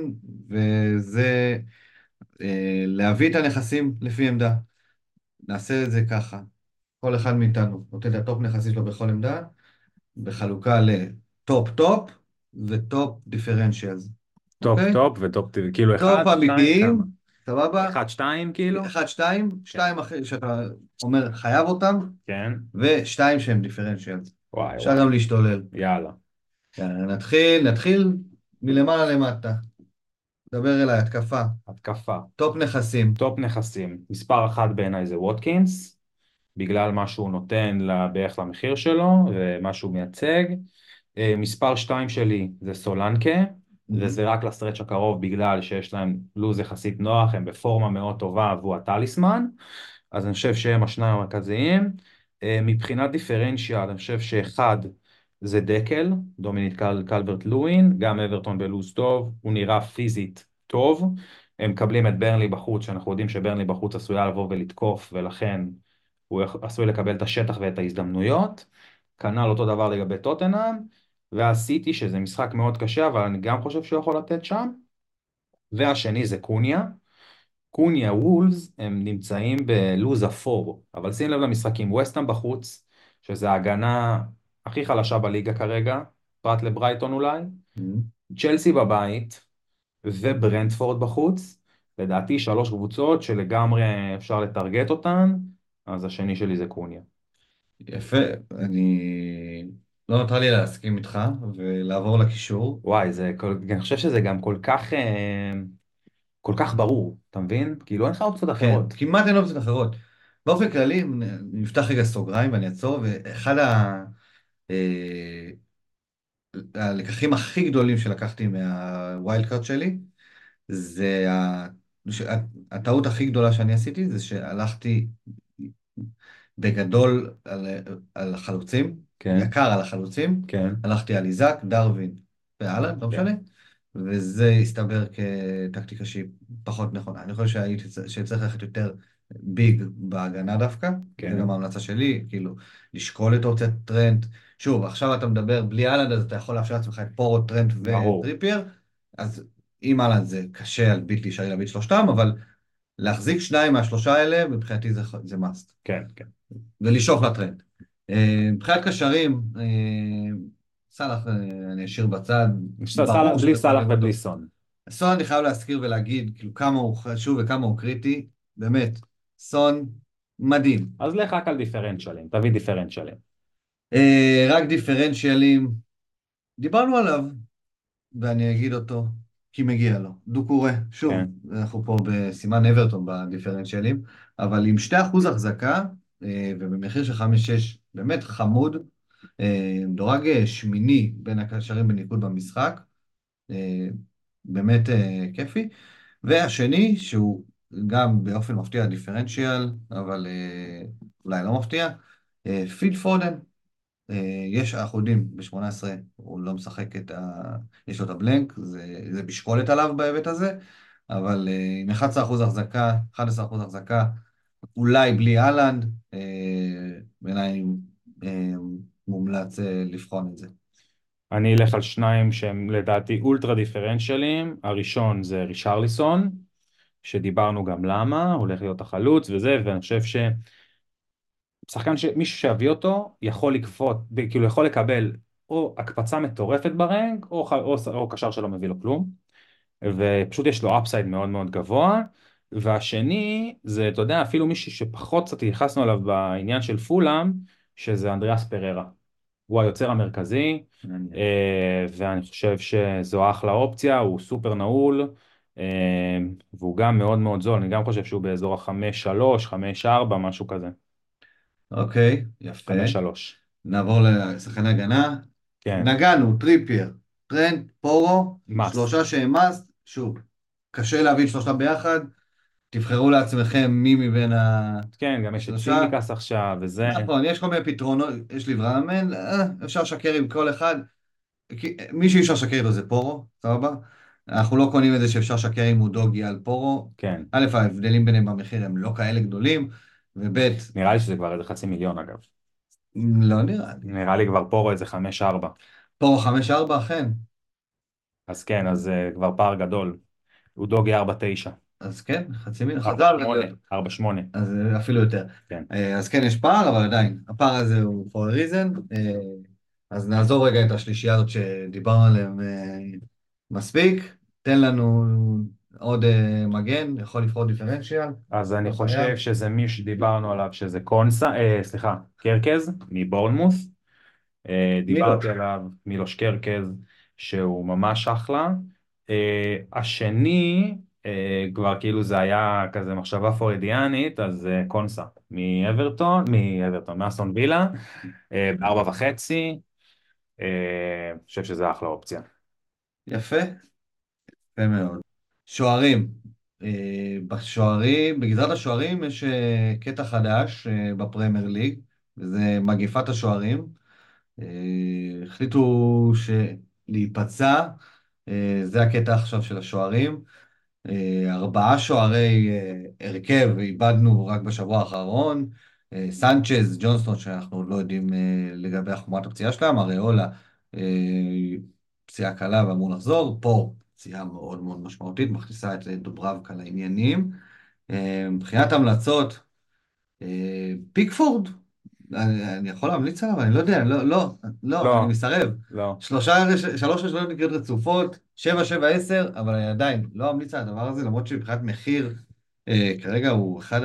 וזה אה, להביא את הנכסים לפי עמדה. נעשה את זה ככה. כל אחד מאיתנו נותן את הטופ נכסים שלו בכל עמדה, בחלוקה ל top top ו top differentials. top אוקיי? top ו top top, כאילו אחד, top אמיתיים? סבבה? אחד, שתיים כאילו? אחד, שתיים, שתיים אחרי שאתה אומר חייב אותם, כן, ושתיים שהם differentials. וואי אפשר גם להשתולל. יאללה. יאללה, נתחיל, נתחיל מלמעלה למטה. דבר אליי, התקפה. התקפה. top נכסים. top נכסים. מספר אחת בעיניי זה ווטקינס, בגלל מה שהוא נותן בערך למחיר שלו ומה שהוא מייצג. אה, מספר שתיים שלי זה סולנקה, וזה רק ל stretch הקרוב בגלל שיש להם לו"ז יחסית נוח, הם בפורמה מאוד טובה והוא הטליסמן, אז אני חושב שהם השניים המרכזיים. אה, מבחינת דיפרנציאל, אני חושב שאחד זה דקל, דומיניט קל, קלברט לואין, גם אברטון בלו"ז טוב, הוא נראה פיזית טוב, הם מקבלים את ברנלי בחוץ, שאנחנו יודעים שברנלי בחוץ עשויה לבוא ולתקוף, ולכן הוא עשוי לקבל את השטח ואת ההזדמנויות. כנ"ל אותו דבר לגבי טוטנאם, והסיטי שזה משחק מאוד קשה, אבל אני גם חושב שהוא יכול לתת שם. והשני זה קוניה. קוניה וולס הם נמצאים בלוז אפור, אבל שים לב למשחקים, וסטהאם בחוץ, שזה ההגנה הכי חלשה בליגה כרגע, פרט לברייטון אולי, צ'לסי בבית וברנדפורד בחוץ, לדעתי שלוש קבוצות שלגמרי אפשר לטרגט אותן, אז השני שלי זה קוניה. יפה, אני... לא נותר לי להסכים איתך ולעבור לקישור. וואי, זה, כל- אני חושב שזה גם כל כך, אה, כל כך ברור, אתה מבין? כאילו אין לך אופציות כן, אחרות. כמעט אין אופציות אחרות. באופן כללי, נפתח רגע סוגריים ואני אעצור, ואחד ה... אה, הלקחים הכי גדולים שלקחתי מהווילד קארט שלי, זה ה... ש- הטעות הכי גדולה שאני עשיתי, זה שהלכתי בגדול על, על החלוצים, כן, יקר על החלוצים, כן, הלכתי על איזק, דרווין ואהלנד, לא כן. משנה, וזה הסתבר כטקטיקה שהיא פחות נכונה. אני חושב שצריך ללכת יותר big בהגנה דווקא, כן. זה גם ההמלצה שלי, כאילו, לשקול את אופציית טרנט. שוב, עכשיו אתה מדבר בלי אהלנד, אז אתה יכול לאפשר לעצמך את פורו, טרנט. וטריפייר, אז עם אהלנד זה קשה על בלתי אפשרי להביא את שלושתם, אבל להחזיק שניים מהשלושה האלה, מבחינתי זה, זה must. כן, כן. ולשאוף לטרנד. מבחינת קשרים, אה, סאלח אה, אני אשאיר בצד. בלי סאלח. ובלי סון. סון אני חייב להזכיר ולהגיד כאילו כמה הוא חשוב וכמה הוא קריטי, באמת, סון מדהים. אז לך רק על דיפרנציאלים, תביא דיפרנציאלים. אה, רק דיפרנציאלים, דיברנו עליו, ואני אגיד אותו, כי מגיע לו. דוקורה, שוב, כן. אנחנו פה בסימן אברטון בדיפרנציאלים, אבל עם 2% החזקה ובמחיר של 5-6, באמת חמוד, אה, מדורג אה, שמיני בין הקשרים בניקוד במשחק, אה, באמת כיפי. והשני, שהוא גם באופן מפתיע דיפרנציאל, אבל אולי לא מפתיע, פיל פודן. יש, אנחנו יודעים, ב-18 הוא לא משחק את ה... יש לו את הבלנק, זה, זה משקולת עליו בהיבט הזה, אבל עם 11% החזקה, 11% החזקה, אולי בלי אהלנד, אה, בעיניי מומלץ אה, לבחון את זה. אני אלך על שניים שהם לדעתי אולטרה דיפרנציאליים, הראשון זה רישרליסון, שדיברנו גם למה, הולך להיות החלוץ וזה, ואני חושב ש... שחקן שמישהו שיביא אותו יכול לקפוט, כאילו יכול לקבל או הקפצה מטורפת ברנק או, או, או קשר שלא מביא לו כלום. ופשוט יש לו אפסייד מאוד מאוד גבוה. והשני זה אתה יודע אפילו מישהו שפחות קצת ייחסנו עליו בעניין של פולאם שזה אנדריאס פררה הוא היוצר המרכזי אה, ואני חושב שזו אחלה אופציה הוא סופר נעול אה, והוא גם מאוד מאוד זול אני גם חושב שהוא באזור החמש שלוש חמש ארבע משהו כזה אוקיי, יפה. חמש שלוש נעבור לשחקני הגנה. כן. נגענו, טריפייר, טרנט, פורו, must. שלושה שהם must, שוב, קשה להביא שלושה ביחד, תבחרו לעצמכם מי מבין ה... כן, גם יש את. צימיקאס עכשיו, וזה... נכון, יש כל מיני פתרונות, יש לי ברמן, אה, אפשר לשקר עם כל אחד, מי שאי אפשר לשקר איתו זה פורו, סבבה? אנחנו לא קונים את זה שאפשר לשקר עם אודוגי על פורו. כן, א', ההבדלים ביניהם במחיר הם לא כאלה גדולים, וב', נראה לי שזה כבר איזה חצי מיליון אגב. לא נראה לי. נראה לי כבר פורו איזה חמש ארבע. פורו 5-4 אכן. אז כן, אז uh, כבר פער גדול. הוא דוגי ארבע תשע. אז כן, חצי מיליון, חזר שמונה. לזה. ארבע שמונה. אז אה, אפילו יותר. כן. אה, אז כן, יש פער, אבל עדיין, הפער הזה הוא for a reason. אה, אז נעזוב רגע את השלישייה הזאת שדיברנו עליהם מספיק. תן לנו עוד מגן, יכול לבחור דיפרנציאל. אז אני לא חושב חייב. שזה מי שדיברנו עליו, שזה קונסה, אה, סליחה, קרקז מבורנמוס. אה, דיברתי עליו, מילוש קרקז, שהוא ממש אחלה. אה, השני, כבר כאילו זה היה כזה מחשבה פורידיאנית, אז אה, קונסה מאברטון, מאברטון, מאסטון וילה, אה, בארבע וחצי, אה, אני חושב שזה אחלה אופציה. יפה, יפה מאוד. שוערים. אה, בשוערים, בגזרת השוערים יש אה, קטע חדש אה, בפרמייר ליג, וזה מגיפת השוערים. אה, החליטו שלהיפצע, אה, זה הקטע עכשיו של השוערים. אה, ארבעה שוערי אה, הרכב איבדנו רק בשבוע האחרון. אה, סנצ'ז, ג'ונסטון, שאנחנו לא יודעים לגבי חומרת הפציעה שלהם, אריולה, פציעה קלה ואמור לחזור. פה פציעה מאוד מאוד משמעותית, מכניסה את דוברבקה לעניינים. מבחינת המלצות, פיקפורד, אני, אני יכול להמליץ עליו? אני לא יודע, לא, לא, לא, לא. אני מסרב. לא. שלושה, שלוש ראשונות נקראות רצופות, שבע, שבע, עשר, אבל אני עדיין לא אמליץ על הדבר הזה, למרות שמבחינת מחיר, אה, כרגע הוא אחד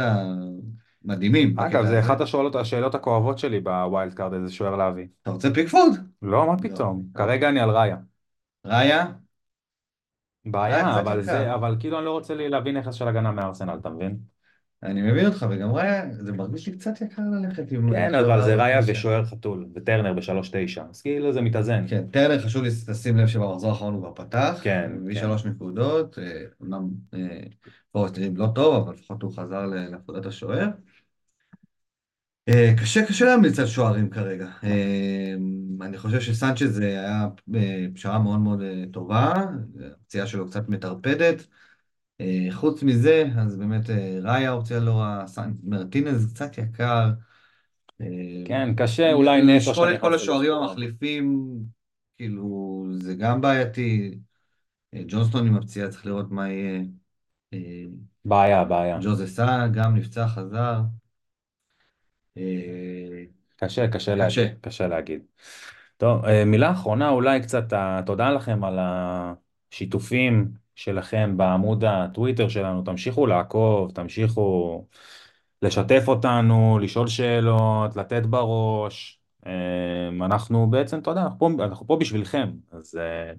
המדהימים. אגב, זה. אחת השאלות, השאלות הכואבות שלי ב wild card, איזה שוער להביא. אתה רוצה פיקפורד? לא, מה פתאום? לא. כרגע אני על ראיה. ראיה? בעיה, קצת אבל. זה, אבל כאילו אני לא רוצה להביא נכס של הגנה מארסנל, אתה מבין? אני מבין אותך, וגם ראיה, זה מרגיש לי קצת יקר ללכת עם... כן, אבל זה ראיה ושוער חתול, וטרנר בשלוש תשע, אז כאילו זה מתאזן. כן, טרנר חשוב לי לשים לב שבמחזור האחרון הוא כבר פתח, כן, הביא כן. שלוש נקודות, אה, אומנם אה, פורסט נראים לא טוב, אבל לפחות הוא חזר ל- לעבודת השוער. אה, קשה, קשה להמליץ על שוערים כרגע. אה, אני חושב שסנצ'ז זה היה אה, פשרה מאוד מאוד אה, טובה, הפציעה שלו קצת מטרפדת. אה, חוץ מזה, אז באמת אה, ראיה אופציה לא רעה, מרטינז קצת יקר. אה, כן, קשה, אולי נטו לשקול את כל השוערים. המחליפים, כאילו, זה גם בעייתי. ג'ונסטון עם הפציעה, צריך לראות מה יהיה. בעיה, בעיה. ג'וזה סא גם נפצע, חזר. קשה, קשה קשה. להגיד, קשה להגיד. טוב, מילה אחרונה אולי קצת, תודה לכם על השיתופים שלכם בעמוד הטוויטר שלנו, תמשיכו לעקוב, תמשיכו לשתף אותנו, לשאול שאלות, לתת בראש. אה, אנחנו בעצם, אתה יודע, אנחנו פה, אנחנו פה בשבילכם, אז אה,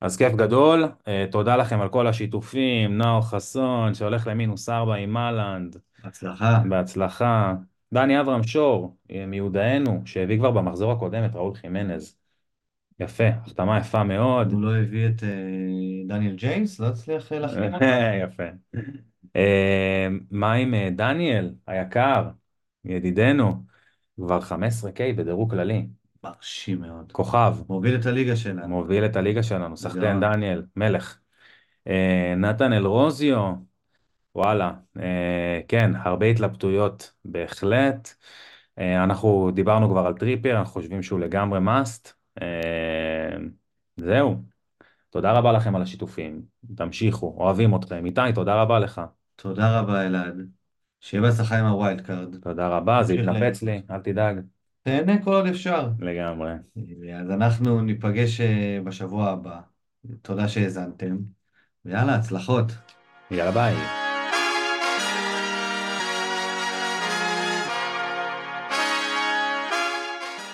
אז כיף גדול, אה, תודה לכם על כל השיתופים, נאור חסון שהולך למינוס ארבע עם אהלנד, בהצלחה. בהצלחה. דני אברהם שור, אה, מיודענו, שהביא כבר במחזור הקודם את ראול חימנז. יפה, החתמה יפה מאוד. הוא לא הביא את אה, דניאל ג'יימס? לא הצליח אה, להחתים אותו? [laughs] יפה. אה, מה עם דניאל היקר, ידידנו, כבר 15K בדירוג כללי, מרשים מאוד. כוכב, מוביל את הליגה שלנו. מוביל את הליגה שלנו, סחטיין. דניאל, מלך. נתן אלרוזיו, וואלה, כן, הרבה התלבטויות בהחלט. אנחנו דיברנו כבר על טריפר, אנחנו חושבים שהוא לגמרי מאסט. זהו, תודה רבה לכם על השיתופים, תמשיכו, אוהבים אתכם. איתי, תודה רבה לך. תודה רבה, אלעד. שיהיה בהצלחה עם ה wild card. תודה רבה, זה ליהנות. לי, אל תדאג. תהנה כל עוד אפשר. לגמרי. אז אנחנו ניפגש אה, בשבוע הבא. תודה שהאזנתם. ויאללה, הצלחות. יאללה ביי.